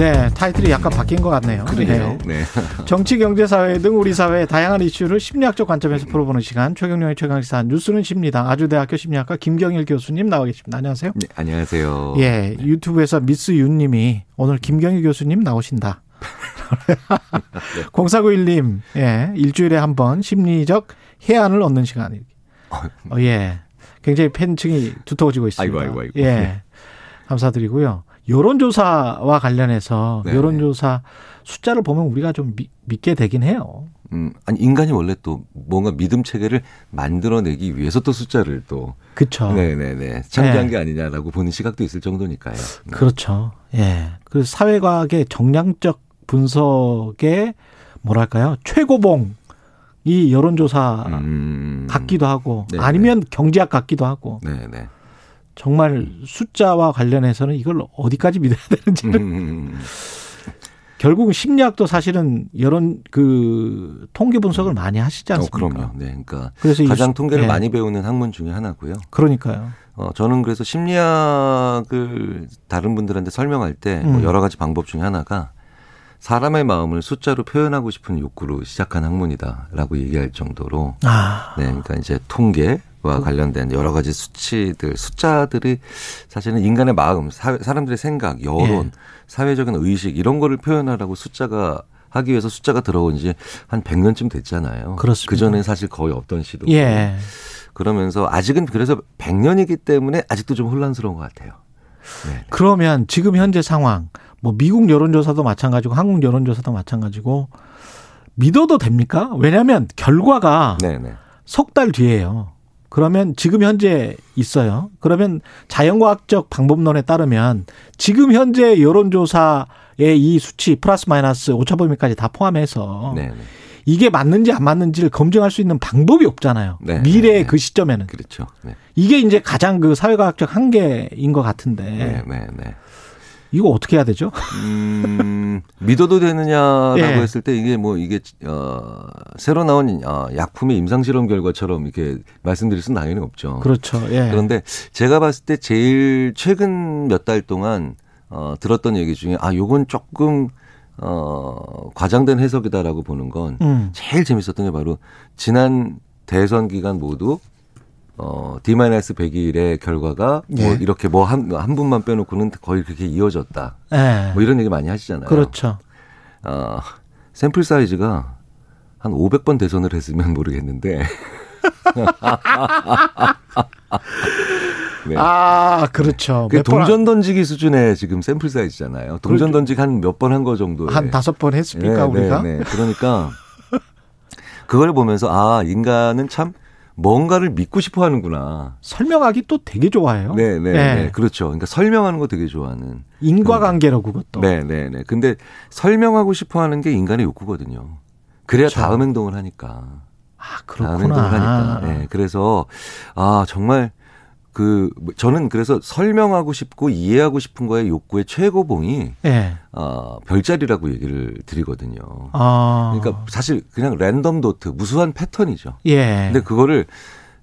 네, 타이틀이 약간 바뀐 것 같네요. 그러게요. 네. 정치, 경제, 사회 등 우리 사회의 다양한 이슈를 심리학적 관점에서 풀어보는 시간 최경영의 최강시사 뉴스는 십니다. 아주대학교 심리학과 김경일 교수님 나와 계십니다. 안녕하세요. 네, 안녕하세요. 예, 유튜브에서 미스 윤님이 오늘 김경일 교수님 나오신다. 0491님, 예, 일주일에 한 번 심리적 해안을 얻는 시간. 어, 예. 굉장히 팬층이 두터워지고 있습니다. 아이고, 아이고, 아이고. 예. 감사드리고요. 여론조사와 관련해서 네네. 여론조사 숫자를 보면 우리가 좀 미- 믿게 되긴 해요. 음, 아니 인간이 원래 또 뭔가 믿음 체계를 만들어내기 위해서 또 숫자를 또 그렇죠. 네네네 창조한 네. 게 아니냐라고 보는 시각도 있을 정도니까요. 네. 그렇죠. 예. 그 사회과학의 정량적 분석의 뭐랄까요? 최고봉 이 여론조사 음, 같기도 하고 네네. 아니면 경제학 같기도 하고 네네. 정말 숫자와 관련해서는 이걸 어디까지 믿어야 되는지를 음, 결국은 심리학도 사실은 여론 그 통계 분석을 많이 하시지 어, 않습니까? 그럼요. 네, 그러니까 그래서 이 가장 수- 통계를 예. 많이 배우는 학문 중에 하나고요. 그러니까요. 어, 저는 그래서 심리학을 다른 분들한테 설명할 때뭐 음. 여러 가지 방법 중에 하나가 사람의 마음을 숫자로 표현하고 싶은 욕구로 시작한 학문이다라고 얘기할 정도로 아, 네, 그러니까 이제 통계 와 관련된 여러 가지 수치들, 숫자들이 사실은 인간의 마음, 사, 사람들의 생각, 여론, 예. 사회적인 의식 이런 거를 표현하라고 숫자가 하기 위해서 숫자가 들어온 지 한 100년쯤 됐잖아요. 그렇습니다. 그 전에 사실 거의 없던 시도. 예. 그러면서 아직은 그래서 100년이기 때문에 아직도 좀 혼란스러운 것 같아요. 네. 그러면 지금 현재 상황, 뭐 미국 여론조사도 마찬가지고 한국 여론조사도 마찬가지고 믿어도 됩니까? 왜냐하면 결과가 네, 네. 석달 뒤에요. 그러면 지금 현재 있어요. 그러면 자연과학적 방법론에 따르면 지금 현재 여론조사의 이 수치 플러스 마이너스 오차범위까지 다 포함해서 네, 네. 이게 맞는지 안 맞는지를 검증할 수 있는 방법이 없잖아요. 네, 미래의 네, 네. 그 시점에는 그렇죠. 네. 이게 이제 가장 그 사회과학적 한계인 것 같은데 네, 네, 네. 이거 어떻게 해야 되죠? 음, 믿어도 되느냐라고 예. 했을 때 이게 뭐 이게 어 새로 나온 어, 약품의 임상 실험 결과처럼 이렇게 말씀드릴 수는 당연히 없죠. 그렇죠. 예. 그런데 제가 봤을 때 제일 최근 몇 달 동안 어 들었던 얘기 중에 아 요건 조금 어 과장된 해석이다라고 보는 건 음. 제일 재밌었던 게 바로 지난 대선 기간 모두 어 D-100일의 결과가 뭐 예. 이렇게 뭐 한 한 분만 빼놓고는 거의 그렇게 이어졌다. 예. 뭐 이런 얘기 많이 하시잖아요. 그렇죠. 어, 샘플 사이즈가 한 500번 대선을 했으면 모르겠는데. 네. 아, 그렇죠. 그 동전 던지기 수준의 지금 샘플 사이즈잖아요. 동전 던지기 한 몇 번 한 거 정도. 한 다섯 번 했습니까, 우리가? 네, 네. 그러니까 그걸 보면서 아 인간은 참 뭔가를 믿고 싶어 하는구나. 설명하기 또 되게 좋아해요. 네, 네, 예. 네. 그렇죠. 그러니까 설명하는 거 되게 좋아하는. 인과관계로 그것도. 네, 네, 네. 근데 설명하고 싶어 하는 게 인간의 욕구거든요. 그래야 그렇죠. 다음 행동을 하니까. 아, 다음 행동을 그렇구나. 하니까. 네, 그래서 아, 정말 그 저는 그래서 설명하고 싶고 이해하고 싶은 거의 욕구의 최고봉이 예. 어, 별자리라고 얘기를 드리거든요. 아. 그러니까 사실 그냥 랜덤 도트 무수한 패턴이죠. 예. 근데 그거를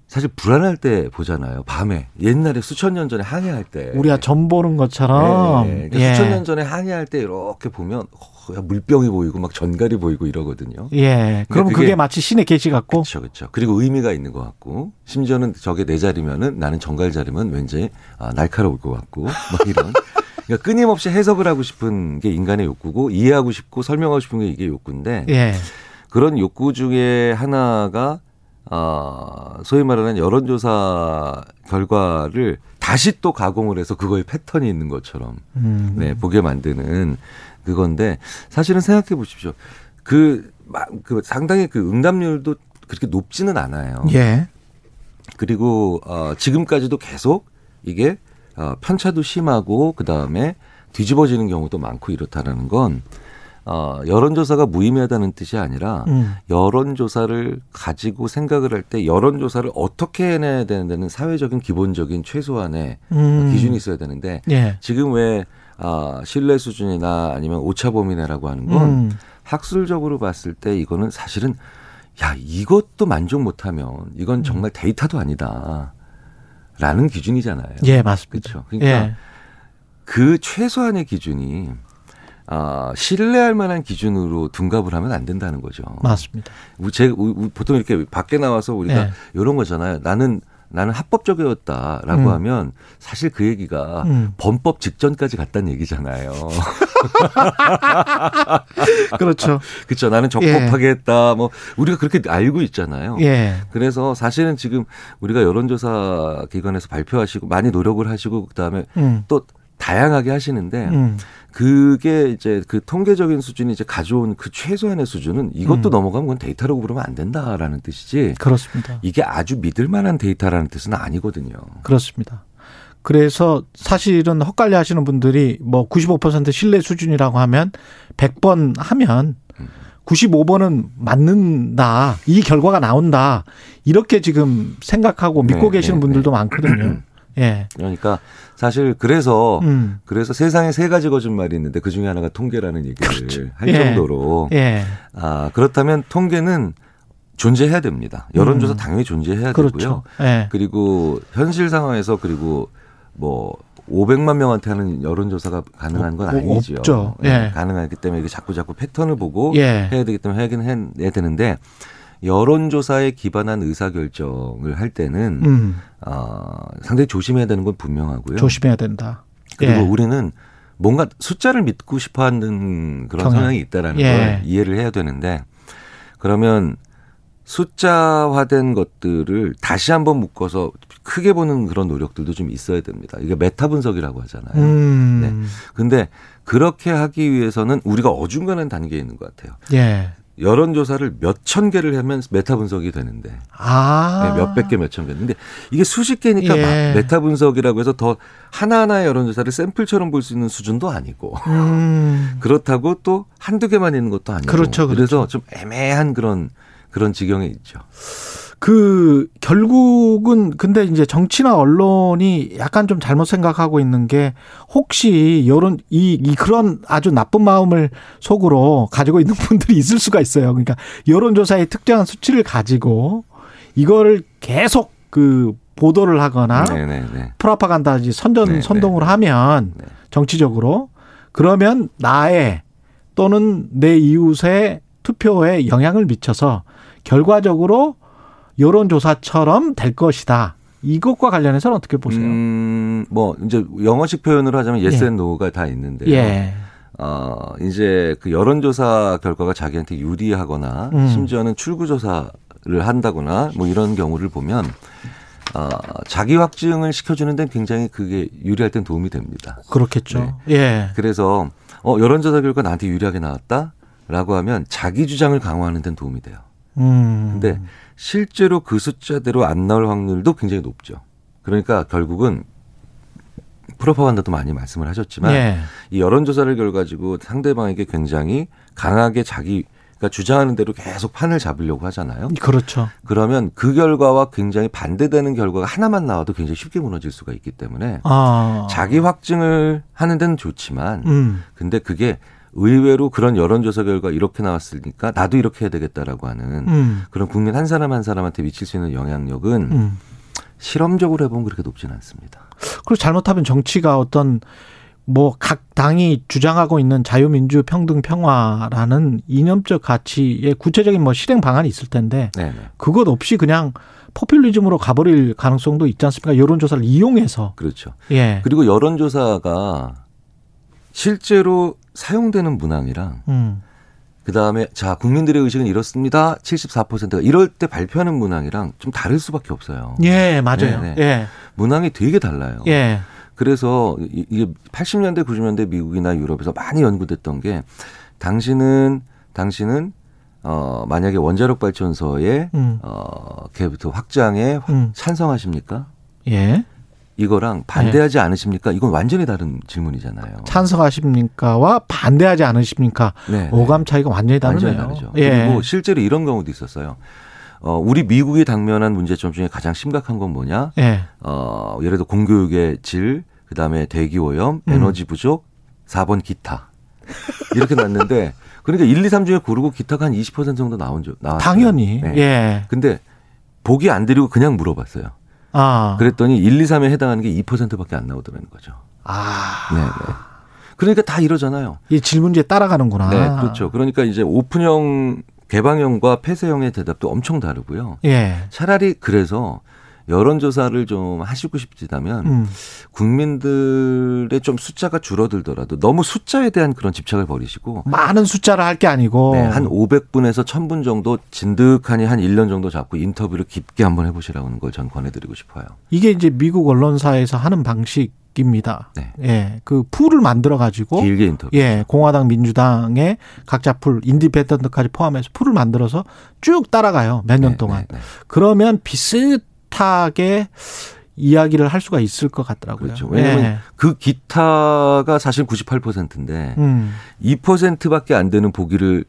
사실 불안할 때 보잖아요. 밤에 옛날에 수천 년 전에 항해할 때 우리가 점 보는 것처럼 예, 그러니까 예. 수천 년 전에 항해할 때 이렇게 보면 어, 야, 물병이 보이고 막 전갈이 보이고 이러거든요. 예. 그럼 그게- 그게 마치 신의 계시 같고 그렇죠, 그렇죠. 그리고 의미가 있는 것 같고 심지어는 저게 내 자리면은 나는 정갈 자리면 왠지 아, 날카로울 것 같고 막 이런. 그러니까 끊임없이 해석을 하고 싶은 게 인간의 욕구고 이해하고 싶고 설명하고 싶은 게 이게 욕구인데 예. 그런 욕구 중에 하나가 아, 소위 말하는 여론조사 결과를 다시 또 가공을 해서 그거에 패턴이 있는 것처럼 음. 네, 보게 만드는 그건데 사실은 생각해 보십시오. 그, 마- 그 상당히 그 응답률도 그렇게 높지는 않아요. 예. 그리고 어, 지금까지도 계속 이게 어, 편차도 심하고 그 다음에 뒤집어지는 경우도 많고 이렇다라는 건 어, 여론조사가 무의미하다는 뜻이 아니라 음. 여론조사를 가지고 생각을 할 때 여론조사를 어떻게 해내야 되는 데는 사회적인 기본적인 최소한의 음. 기준이 있어야 되는데 예. 지금 왜 아, 신뢰 수준이나 아니면 오차 범위 내라고 하는 건 음. 학술적으로 봤을 때 이거는 사실은 야 이것도 만족 못하면 이건 정말 데이터도 아니다. 라는 기준이잖아요. 예, 맞습니다. 그렇죠. 그러니까 예. 그 최소한의 기준이 아, 신뢰할 만한 기준으로 둔갑을 하면 안 된다는 거죠. 맞습니다. 우- 제, 보통 이렇게 밖에 나와서 우리가 예. 이런 거잖아요. 나는 나는 합법적이었다라고 음. 하면 사실 그 얘기가 음. 범법 직전까지 갔다는 얘기잖아요. 그렇죠. 그렇죠. 나는 적법하게 했다. 뭐 우리가 그렇게 알고 있잖아요. 예. 그래서 사실은 지금 우리가 여론조사 기관에서 발표하시고 많이 노력을 하시고 그다음에 음. 또 다양하게 하시는데 음. 그게 이제 그 통계적인 수준이 이제 가져온 그 최소한의 수준은 이것도 음. 넘어가면 그건 데이터라고 부르면 안 된다라는 뜻이지. 그렇습니다. 이게 아주 믿을 만한 데이터라는 뜻은 아니거든요. 그렇습니다. 그래서 사실은 헛갈려 하시는 분들이 뭐 95% 신뢰 수준이라고 하면 100번 하면 95번은 맞는다. 이 결과가 나온다. 이렇게 지금 생각하고 믿고 네, 계시는 네, 분들도 많거든요. 예. 그러니까 사실 그래서 음. 그래서 세상에 세 가지 거짓말이 있는데 그 중에 하나가 통계라는 얘기를 할 예. 정도로 예. 아 그렇다면 통계는 존재해야 됩니다. 여론조사 음. 당연히 존재해야 그렇죠. 되고요. 예. 그리고 현실 상황에서 그리고 뭐 500만 명한테 하는 여론조사가 가능한 건 어, 아니죠. 없죠. 네, 예. 가능하기 때문에 이게 자꾸 자꾸 패턴을 보고 예. 해야 되기 때문에 하긴 해야 되는데 여론조사에 기반한 의사결정을 할 때는 음. 어, 상당히 조심해야 되는 건 분명하고요. 조심해야 된다. 그리고 예. 우리는 뭔가 숫자를 믿고 싶어 하는 그런 경향. 성향이 있다라는 예. 걸 이해를 해야 되는데 그러면 숫자화된 것들을 다시 한번 묶어서 크게 보는 그런 노력들도 좀 있어야 됩니다. 이게 메타 분석이라고 하잖아요. 음. 네. 근데 그렇게 하기 위해서는 우리가 어중간한 단계에 있는 것 같아요. 예. 여론 조사를 몇 천 개를 하면 메타 분석이 되는데 아. 네, 몇백 개, 몇천 개. 근데 이게 수십 개니까 예. 막 메타 분석이라고 해서 더 하나하나의 여론 조사를 샘플처럼 볼 수 있는 수준도 아니고 음. 그렇다고 또 한두 개만 있는 것도 아니고 그렇죠, 그렇죠. 래서좀 애매한 그런 그런 지경에 있죠. 그 결국은 근데 이제 정치나 언론이 약간 좀 잘못 생각하고 있는 게 혹시 이런 이, 이 그런 아주 나쁜 마음을 속으로 가지고 있는 분들이 있을 수가 있어요. 그러니까 여론조사의 특정한 수치를 가지고 이거를 계속 그 보도를 하거나 네네네. 프라파간다지 선전 네, 선동을 네. 하면 네. 정치적으로 그러면 나의 또는 내 이웃의 투표에 영향을 미쳐서 결과적으로 여론조사처럼 될 것이다. 이것과 관련해서는 어떻게 보세요? 음, 뭐 이제 영어식 표현으로 하자면 yes 예. and no가 다 있는데요. 예. 어, 이제 그 여론조사 결과가 자기한테 유리하거나 음. 심지어는 출구조사를 한다거나 뭐 이런 경우를 보면 어, 자기 확증을 시켜주는 데는 굉장히 그게 유리할 땐 도움이 됩니다. 그렇겠죠. 예. 그래서 어, 여론조사 결과 나한테 유리하게 나왔다라고 하면 자기 주장을 강화하는 데는 도움이 돼요. 음. 근데 실제로 그 숫자대로 안 나올 확률도 굉장히 높죠. 그러니까 결국은 프로파간다도 많이 말씀을 하셨지만 예. 이 여론조사를 결 가지고 상대방에게 굉장히 강하게 자기 그러니까 주장하는 대로 계속 판을 잡으려고 하잖아요. 그렇죠. 그러면 그 결과와 굉장히 반대되는 결과가 하나만 나와도 굉장히 쉽게 무너질 수가 있기 때문에 아. 자기 확증을 하는 데는 좋지만 음. 근데 그게 의외로 그런 여론조사 결과 이렇게 나왔으니까 나도 이렇게 해야 되겠다라고 하는 음. 그런 국민 한 사람 한 사람한테 미칠 수 있는 영향력은 음. 실험적으로 해보면 그렇게 높지는 않습니다. 그리고 잘못하면 정치가 어떤 뭐 각 당이 주장하고 있는 자유민주 평등 평화라는 이념적 가치의 구체적인 뭐 실행 방안이 있을 텐데 네네. 그것 없이 그냥 포퓰리즘으로 가버릴 가능성도 있지 않습니까? 여론조사를 이용해서 그렇죠. 예. 그리고 여론조사가 실제로 사용되는 문항이랑 음. 그 다음에 자 국민들의 의식은 이렇습니다. 74%가 이럴 때 발표하는 문항이랑 좀 다를 수밖에 없어요. 예, 맞아요. 네, 네. 예. 문항이 되게 달라요. 예. 그래서 이- 이게 80년대 90년대 미국이나 유럽에서 많이 연구됐던 게 당신은 당신은 어 만약에 원자력 발전소의 음. 어 개부터 확장에 확- 음. 찬성하십니까? 예. 이거랑 반대하지 않으십니까? 이건 완전히 다른 질문이잖아요. 찬성하십니까와 반대하지 않으십니까? 네, 네. 오감 차이가 완전히 완전히 다르네요. 다르죠. 예. 그리고 실제로 이런 경우도 있었어요. 어, 우리 미국이 당면한 문제점 중에 가장 심각한 건 뭐냐? 예. 어, 예를 들어 공교육의 질, 그 다음에 대기 오염, 음. 에너지 부족, 4번 기타. 이렇게 났는데, 그러니까 1, 2, 3 중에 고르고 기타가 한 20% 정도 나온 줄, 나왔어요. 당연히. 네. 예. 근데 보기 안 드리고 그냥 물어봤어요. 아. 그랬더니 1, 2, 3에 해당하는 게 2%밖에 안 나오더라는 거죠. 아. 네, 네. 그러니까 다 이러잖아요. 이 질문지에 따라가는구나. 네, 그렇죠. 그러니까 이제 오픈형, 개방형과 폐쇄형의 대답도 엄청 다르고요. 예. 차라리 그래서 여론조사를 좀 하시고 싶지다면 음. 국민들의 좀 숫자가 줄어들더라도 너무 숫자에 대한 그런 집착을 버리시고 많은 숫자를 할 게 아니고. 네, 한 500분에서 1000분 정도 진득하니 한 1년 정도 잡고 인터뷰를 깊게 한번 해보시라는 걸 전 권해드리고 싶어요. 이게 이제 미국 언론사에서 하는 방식 입니다. 네. 예. 그 풀을 만들어 가지고 길게 인터뷰. 예, 공화당 민주당의 각자 풀 independent까지 포함해서 풀을 만들어서 쭉 따라가요. 몇년 네, 동안. 네, 네. 그러면 비슷 하게 이야기를 할 수가 있을 것 같더라고요. 그렇죠. 왜냐하면 예. 그 기타가 사실 98%인데 음. 2%밖에 안 되는 보기를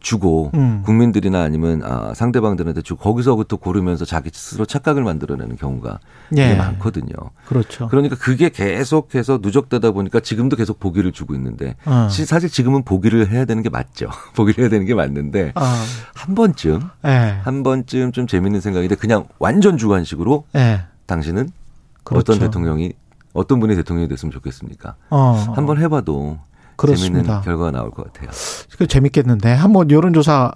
주고 음. 국민들이나 아니면 아, 상대방들한테 주고 거기서부터 고르면서 자기 스스로 착각을 만들어내는 경우가 예. 많거든요. 그렇죠. 그러니까 그게 계속해서 누적되다 보니까 지금도 계속 보기를 주고 있는데 어. 시- 사실 지금은 보기를 해야 되는 게 맞죠. 보기를 해야 되는 게 맞는데 아. 한 번쯤 예. 한 번쯤 좀 재밌는 생각인데 그냥 완전 주관식으로 예. 당신은 그렇죠. 어떤 대통령이 어떤 분이 대통령이 됐으면 좋겠습니까? 어. 한번 해봐도 그렇습니다. 재밌는 결과가 나올 것 같아요. 그 재밌겠는데 한번 여론조사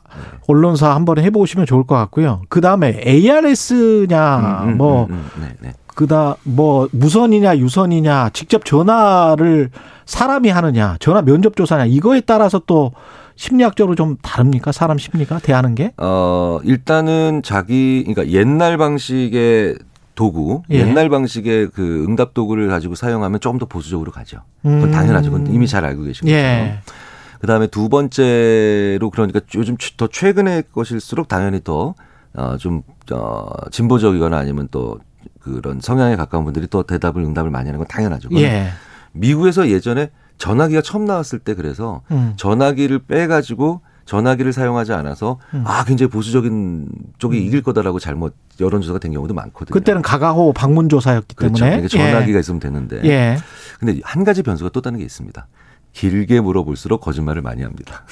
언론사 한번 해보시면 좋을 것 같고요. 그 다음에 ARS냐 음, 음, 뭐 음, 음, 네, 네. 그다 뭐 무선이냐 유선이냐 직접 전화를 사람이 하느냐 전화 면접 조사냐 이거에 따라서 또 심리학적으로 좀 다릅니까 사람 심리가 대하는 게? 어, 일단은 자기, 그러니까 옛날 방식의 도구, 예. 옛날 방식의 그 응답 도구를 가지고 사용하면 조금 더 보수적으로 가죠. 그건 음. 당연하죠. 그건 이미 잘 알고 계신 거죠. 예. 그 다음에 두 번째로 그러니까 요즘 최- 더 최근의 것일수록 당연히 더, 어, 좀, 어, 진보적이거나 아니면 또 그런 성향에 가까운 분들이 또 대답을 응답을 많이 하는 건 당연하죠. 예. 미국에서 예전에 전화기가 처음 나왔을 때 그래서 음. 전화기를 빼가지고 전화기를 사용하지 않아서 음. 아 굉장히 보수적인 쪽이 이길 거다라고 잘못 여론조사가 된 경우도 많거든요. 그때는 가가호 방문 조사였기 그렇죠. 때문에 그러니까 전화기가 있으면 되는데. 예. 예. 근데 한 가지 변수가 또 다른 게 있습니다. 길게 물어볼수록 거짓말을 많이 합니다.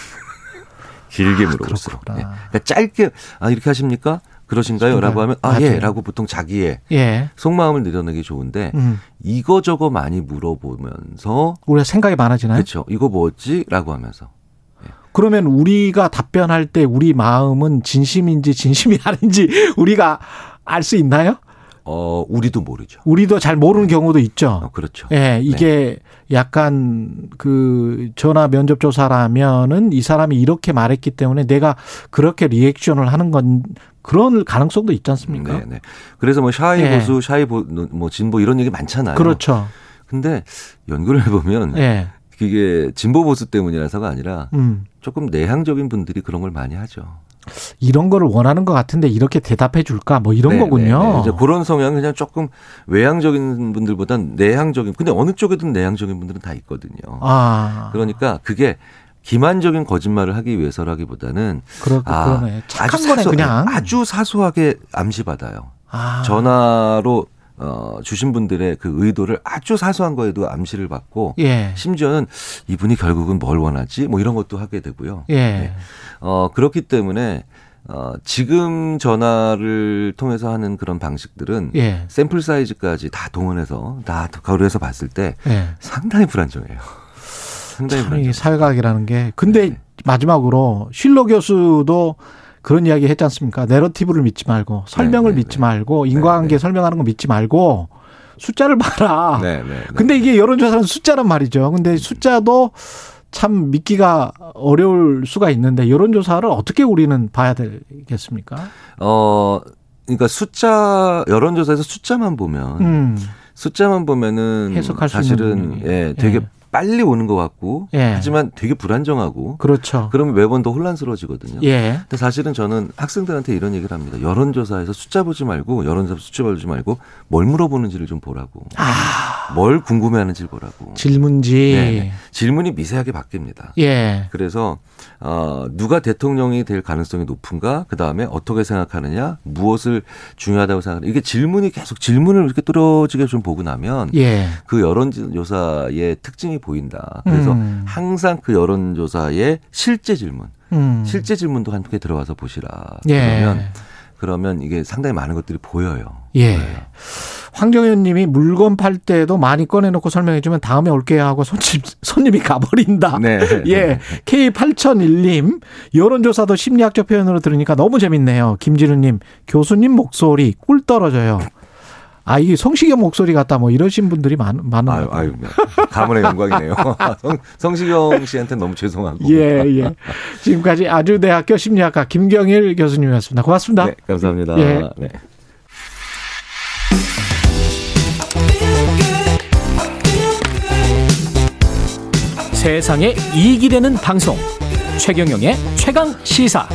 길게 물어볼수록. 그렇구나. 예. 그러니까 짧게 아 이렇게 하십니까? 그러신가요? 라고 하면 아 맞아요. 예. 라고 보통 자기의 예. 속마음을 내려내기 좋은데 음. 이거 저거 많이 물어보면서 우리가 생각이 많아지나요? 그렇죠. 이거 뭐지? 라고 하면서 그러면 우리가 답변할 때 우리 마음은 진심인지 진심이 아닌지 우리가 알 수 있나요? 어 우리도 모르죠. 우리도 잘 모르는 경우도 있죠. 어, 그렇죠. 예, 이게 약간 그 전화 면접 조사라면은 이 사람이 이렇게 말했기 때문에 내가 그렇게 리액션을 하는 건 그런 가능성도 있지 않습니까? 네, 네. 그래서 뭐 샤이 예. 보수, 샤이 보, 뭐 진보 이런 얘기 많잖아요. 그렇죠. 근데 연구를 해보면 예. 그게 진보 보수 때문이라서가 아니라 음. 조금 내향적인 분들이 그런 걸 많이 하죠. 이런 거를 원하는 것 같은데 이렇게 대답해 줄까? 뭐 이런 네, 거군요. 네, 네. 이제 그런 성향 그냥 조금 외향적인 분들보단 내향적인 근데 어느 쪽에든 내향적인 분들은 다 있거든요. 아. 그러니까 그게 기만적인 거짓말을 하기 위해서라기보다는 그러, 아, 그러네. 착한 아주 거네 사소- 그냥. 아주 사소하게 암시받아요. 아. 전화로 어, 주신 분들의 그 의도를 아주 사소한 거에도 암시를 받고 예. 심지어는 이분이 결국은 뭘 원하지 뭐 이런 것도 하게 되고요. 예. 네. 어, 그렇기 때문에 어, 지금 전화를 통해서 하는 그런 방식들은 예. 샘플 사이즈까지 다 동원해서 다 거르해서 봤을 때 예. 상당히 불안정해요. 상당히 참 불안정. 이 사회과학이라는 게 근데 네. 마지막으로 실로 교수도 그런 이야기 했지 않습니까? 내러티브를 믿지 말고 설명을 네, 네, 믿지 네. 말고 인과관계 네, 네. 설명하는 거 믿지 말고 숫자를 봐라. 네, 네, 네. 근데 이게 여론조사는 숫자란 말이죠. 근데 숫자도 참 믿기가 어려울 수가 있는데 여론조사를 어떻게 우리는 봐야 되겠습니까? 어, 그러니까 숫자 여론조사에서 숫자만 보면 음, 숫자만 보면은 사실은 예, 되게 예. 빨리 오는 것 같고 예. 하지만 되게 불안정하고 그렇죠. 그러면 매번 더 혼란스러워지거든요. 예. 근데 사실은 저는 학생들한테 이런 얘기를 합니다. 여론조사에서 숫자 보지 말고 여론조사 숫자 보지 말고 뭘 물어보는지를 좀 보라고. 아, 뭘 궁금해하는지를 보라고. 질문지. 네. 질문이 미세하게 바뀝니다. 예. 그래서 어, 누가 대통령이 될 가능성이 높은가? 그 다음에 어떻게 생각하느냐? 무엇을 중요하다고 생각하느냐? 이게 질문이 계속 질문을 이렇게 뚫어지게 좀 보고 나면 예. 그 여론조사의 특징이 보인다. 그래서 음. 항상 그 여론조사의 실제 질문, 음. 실제 질문도 함께 들어가서 보시라. 예. 그러면 그러면 이게 상당히 많은 것들이 보여요. 예. 보여요. 황정현 님이 물건 팔 때도 많이 꺼내놓고 설명해주면 다음에 올게요 하고 손님, 손님이 가버린다. 네. 예. K8001님, 여론조사도 심리학적 표현으로 들으니까 너무 재밌네요. 김진우님, 교수님 목소리 꿀 떨어져요. 아, 이게 성시경 목소리 같다, 뭐 이러신 분들이 많, 많은 아유, 것 아유, 가문의 영광이네요. 성, 성시경 씨한테 너무 죄송하고. 예, 예. 지금까지 아주대학교 심리학과 김경일 교수님이었습니다. 고맙습니다. 네, 감사합니다. 예. 네. 세상에 이익이 되는 방송 최경영의 최강 시사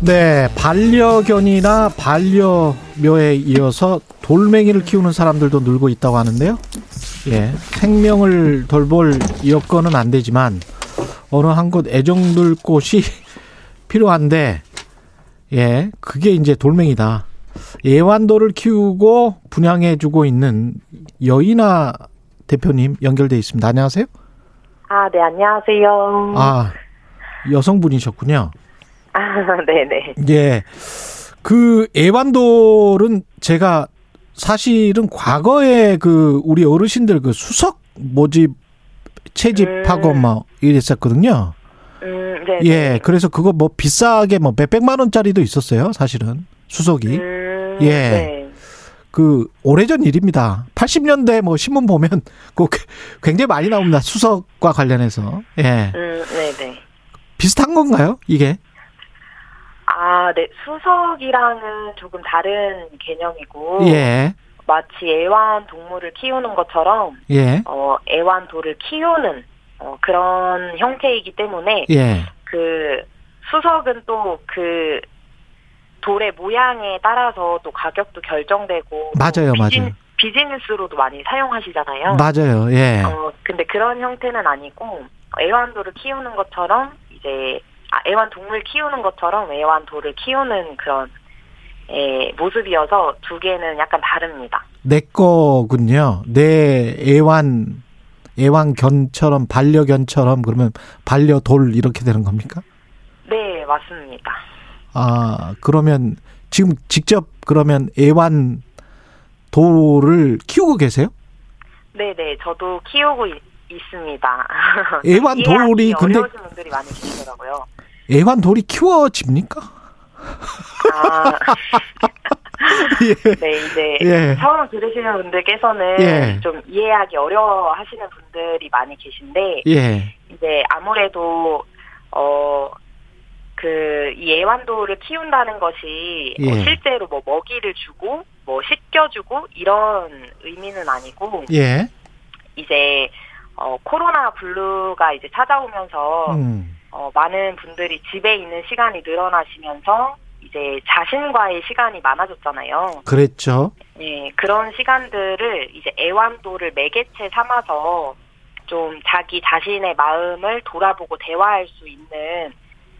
네, 반려견이나 반려묘에 이어서 돌멩이를 키우는 사람들도 늘고 있다고 하는데요. 예, 생명을 돌볼 여건은 안 되지만 어느 한 곳 애정둘 곳이 필요한데, 예, 그게 이제 돌멩이다. 애완돌을 키우고 분양해 주고 있는 여인아 대표님 연결돼 있습니다. 안녕하세요. 아, 네, 안녕하세요. 아, 여성분이셨군요. 아, 네네. 예. 그 애완돌은 제가 사실은 과거에 그 우리 어르신들 그 수석 모집 채집하고 음. 뭐 이랬었거든요. 음, 네. 예. 그래서 그거 뭐 비싸게 뭐 몇백만 원짜리도 있었어요. 사실은 수석이. 음, 예. 네. 그 오래전 일입니다. 80년대 뭐 신문 보면 그 굉장히 많이 나옵니다. 수석과 관련해서. 예. 음, 네 네. 비슷한 건가요? 이게? 아, 네. 수석이랑은 조금 다른 개념이고. 예. 마치 애완 동물을 키우는 것처럼, 예. 어, 애완돌을 키우는, 어, 그런 형태이기 때문에, 예. 그, 수석은 또 그, 돌의 모양에 따라서 또 가격도 결정되고. 또 맞아요, 비즈니- 맞아요. 비즈니스로도 많이 사용하시잖아요. 맞아요. 예. 어, 근데 그런 형태는 아니고 애완돌을 키우는 것처럼 이제 아, 애완동물 키우는 것처럼 애완돌을 키우는 그런 예, 모습이어서 두 개는 약간 다릅니다. 내 거군요. 내 애완 애완견처럼 반려견처럼 그러면 반려돌 이렇게 되는 겁니까? 네, 맞습니다. 아 그러면 지금 직접 그러면 애완 돌을 키우고 계세요? 네, 네, 저도 키우고 있, 있습니다. 애완 돌이 이해하기 근데- 어려우신 분들이 많이 계시더라고요. 애완 돌이 키워집니까? 아, 예. 네, 이제 예. 처음 들으시는 분들께서는 예. 좀 이해하기 어려워 하시는 분들이 많이 계신데 예. 이제 아무래도 어 그이 애완돌을 키운다는 것이 어, 예. 실제로 뭐 먹이를 주고 뭐 씻겨주고 이런 의미는 아니고 예. 이제 어 코로나 블루가 이제 찾아오면서 음. 어 많은 분들이 집에 있는 시간이 늘어나시면서 이제 자신과의 시간이 많아졌잖아요. 그랬죠. 예, 그런 시간들을 이제 애완돌을 매개체 삼아서 좀 자기 자신의 마음을 돌아보고 대화할 수 있는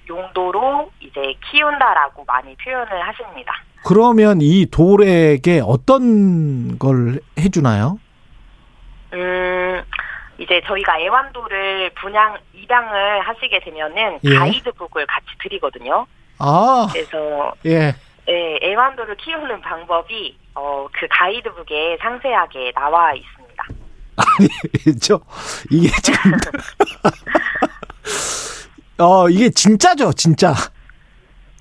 용도로 이제 키운다라고 많이 표현을 하십니다. 그러면 이 돌에게 어떤 걸 해주나요? 음, 이제 저희가 애완돌을 분양, 입양을 하시게 되면은 예. 가이드북을 같이 드리거든요. 아, 그래서 예. 예, 애완돌을 키우는 방법이 어, 그 가이드북에 상세하게 나와 있습니다. 아니, 저, 이게 지금. 어, 이게 진짜죠, 진짜.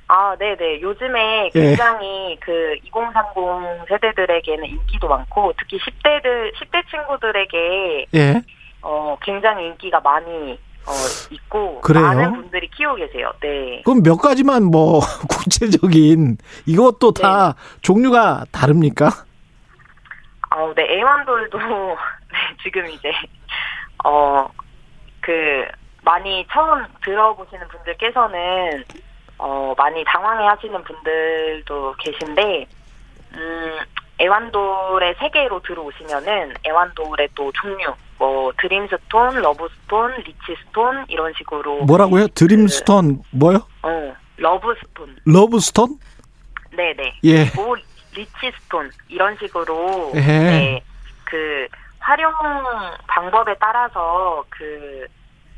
아, 네네. 요즘에 예. 굉장히 그2030 세대들에게는 인기도 많고, 특히 10대들, 10대 친구들에게, 예. 어, 굉장히 인기가 많이, 어, 있고, 그래요? 많은 분들이 키우고 계세요. 네. 그럼 몇 가지만 뭐, 구체적인, 이것도 다 종류가 다릅니까? 어, 네, 애완돌도, 네, 지금 이제, 어, 그, 많이 처음 들어보시는 분들께서는, 어, 많이 당황해 하시는 분들도 계신데, 음, 애완돌의 세계로 들어오시면은, 애완돌의 또 종류, 뭐, dream stone, love stone, rich stone, 이런 식으로. 뭐라고요? dream stone, 뭐요? 어, love stone. love stone? 네 네. 예. 그리고 리치스톤 이런 식으로 예. 네, 그 활용 방법에 따라서 그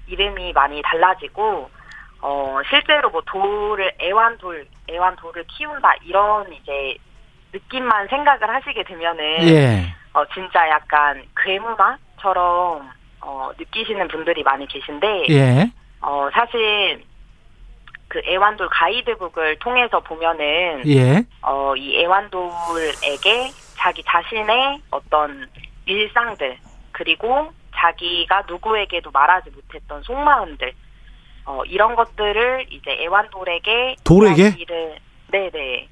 이름이 많이 달라지고 어 실제로 뭐 돌을 애완돌 애완돌을 키운다 이런 이제 느낌만 생각을 하시게 되면은 예. 어 진짜 약간 괴물화 처럼 어 느끼시는 분들이 많이 계신데 예. 어 사실 그 애완돌 가이드북을 통해서 보면은 예. 어, 이 애완돌에게 자기 자신의 어떤 일상들, 그리고 자기가 누구에게도 말하지 못했던 속마음들, 어, 이런 것들을 이제 애완돌에게 돌에게? 네네.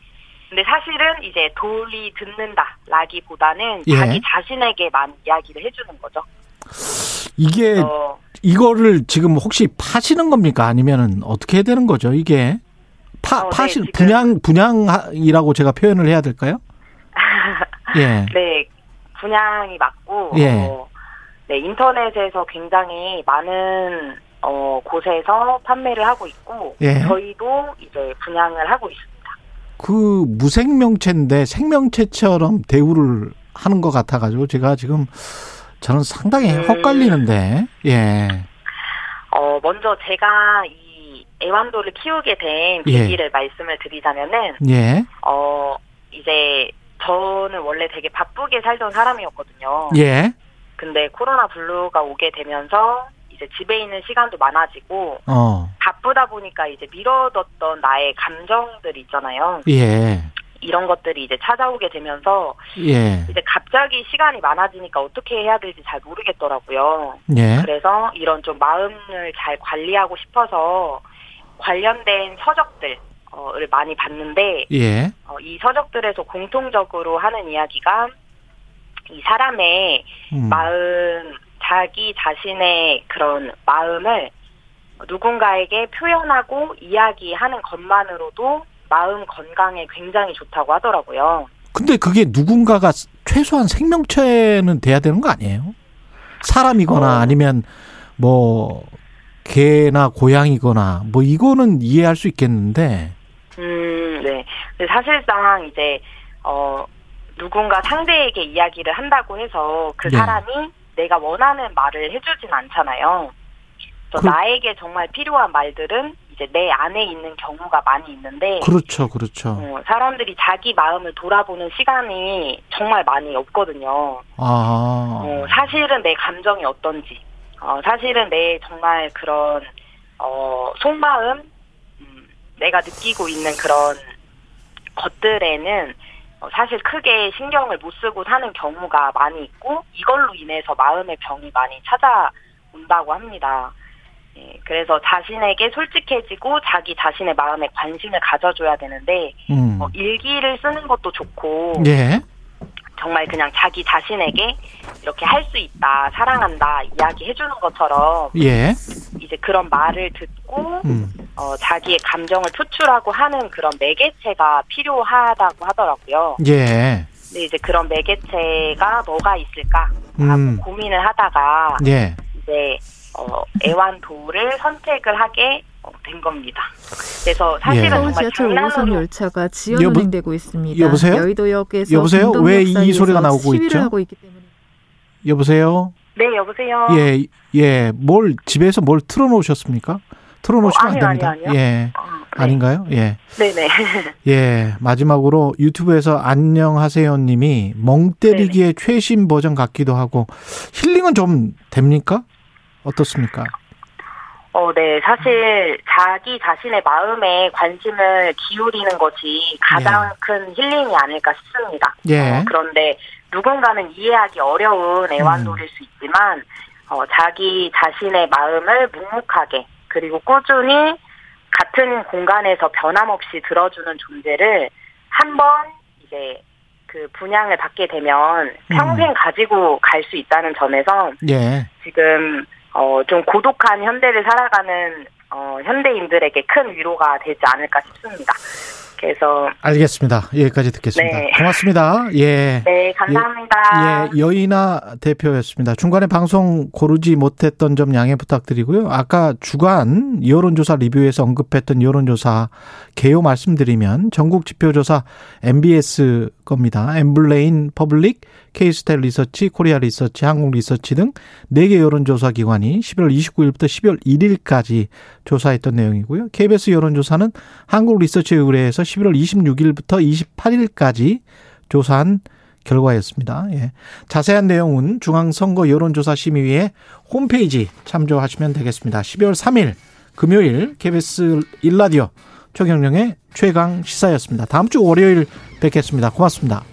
근데 사실은 이제 돌이 듣는다라기보다는 예. 자기 자신에게만 이야기를 해주는 거죠. 이게, 어, 이거를 지금 혹시 파시는 겁니까? 아니면은 어떻게 해야 되는 거죠? 이게 파, 어, 네, 파시, 지금- 분양, 분양이라고 제가 표현을 해야 될까요? 예. 네, 분양이 맞고, 예. 어, 네, 인터넷에서 굉장히 많은 어, 곳에서 판매를 하고 있고, 예. 저희도 이제 분양을 하고 있습니다. 그 무생명체인데 생명체처럼 대우를 하는 것 같아가지고 제가 지금 저는 상당히 음. 헛갈리는데, 예. 어, 먼저 제가 이 애완돌을 키우게 된 예. 계기를 말씀을 드리자면은, 예. 어, 이제 저는 원래 되게 바쁘게 살던 사람이었거든요. 예. 근데 코로나 블루가 오게 되면서 이제 집에 있는 시간도 많아지고, 어. 바쁘다 보니까 이제 미뤄뒀던 나의 감정들 있잖아요. 예. 이런 것들이 이제 찾아오게 되면서 예. 이제 갑자기 시간이 많아지니까 어떻게 해야 될지 잘 모르겠더라고요. 예. 그래서 이런 좀 마음을 잘 관리하고 싶어서 관련된 서적들을 많이 봤는데 예. 어, 이 서적들에서 공통적으로 하는 이야기가 이 사람의 음. 마음, 자기 자신의 그런 마음을 누군가에게 표현하고 이야기하는 것만으로도 마음 건강에 굉장히 좋다고 하더라고요. 근데 그게 누군가가 최소한 생명체는 돼야 되는 거 아니에요? 사람이거나 어. 아니면 뭐 개나 고양이거나 뭐 이거는 이해할 수 있겠는데 음, 네. 사실상 이제 어 누군가 상대에게 이야기를 한다고 해서 그 네. 사람이 내가 원하는 말을 해주진 않잖아요. 그- 나에게 정말 필요한 말들은 이제 내 안에 있는 경우가 많이 있는데 그렇죠, 그렇죠. 어, 사람들이 자기 마음을 돌아보는 시간이 정말 많이 없거든요. 아, 어, 사실은 내 감정이 어떤지, 어, 사실은 내 정말 그런 어, 속마음, 음, 내가 느끼고 있는 그런 것들에는 어, 사실 크게 신경을 못 쓰고 사는 경우가 많이 있고 이걸로 인해서 마음의 병이 많이 찾아온다고 합니다. 예, 그래서 자신에게 솔직해지고 자기 자신의 마음에 관심을 가져줘야 되는데 음, 어, 일기를 쓰는 것도 좋고 예, 정말 그냥 자기 자신에게 이렇게 할 수 있다, 사랑한다 이야기 해주는 것처럼 예, 이제 그런 말을 듣고 음, 어, 자기의 감정을 표출하고 하는 그런 매개체가 필요하다고 하더라고요. 예, 근데 이제 그런 매개체가 뭐가 있을까? 음, 고민을 하다가 예, 이제 어, 애완도를 선택을 하게 어, 된 겁니다. 그래서 사실은 예. 정말 지하철 5호선 장난으로 열차가 지연 여보- 운행되고 있습니다. 여보세요? 여의도역에서 여보세요? 왜 이 소리가 나오고 있죠? 하고 있기 때문에 여보세요? 네 여보세요. 예, 예. 뭘 집에서 뭘 틀어놓으셨습니까? 틀어놓으시면 어, 안 아니요, 됩니다. 아니요, 아니요. 예, 어, 네. 아닌가요? 예, 네네. 예. 마지막으로 유튜브에서 안녕하세요 님이 멍 때리기의 최신 버전 같기도 하고 힐링은 좀 됩니까? 어떻습니까? 어, 네. 사실 자기 자신의 마음에 관심을 기울이는 것이 가장 큰 힐링이 아닐까 싶습니다. 예. 어, 그런데 누군가는 이해하기 어려운 애완돌일 수 있지만 어, 자기 자신의 마음을 묵묵하게 그리고 꾸준히 같은 공간에서 변함없이 들어주는 존재를 한 번 이제 그 분양을 받게 되면 평생 가지고 갈 수 있다는 점에서 예. 지금 어, 좀 고독한 현대를 살아가는 어, 현대인들에게 큰 위로가 되지 않을까 싶습니다. 그래서 알겠습니다. 여기까지 듣겠습니다. 네. 고맙습니다. 예. 네 감사합니다. 예, 여인아 대표였습니다. 중간에 방송 고르지 못했던 점 양해 부탁드리고요. 아까 주간 여론조사 리뷰에서 언급했던 여론조사 개요 말씀드리면 전국 지표조사 NBS 겁니다. 엠브레인 퍼블릭, 케이스탯 리서치, 코리아 리서치, 한국 리서치 등 4개 여론조사 기관이 11월 29일부터 12월 1일까지 조사했던 내용이고요. KBS 여론조사는 한국 리서치 의뢰해서 11월 26일부터 28일까지 조사한 결과였습니다. 예. 자세한 내용은 중앙선거 여론조사 심의위의 홈페이지 참조하시면 되겠습니다. 12월 3일 금요일 KBS 일라디오 최경령의 최강 시사였습니다. 다음 주 월요일 뵙겠습니다. 고맙습니다.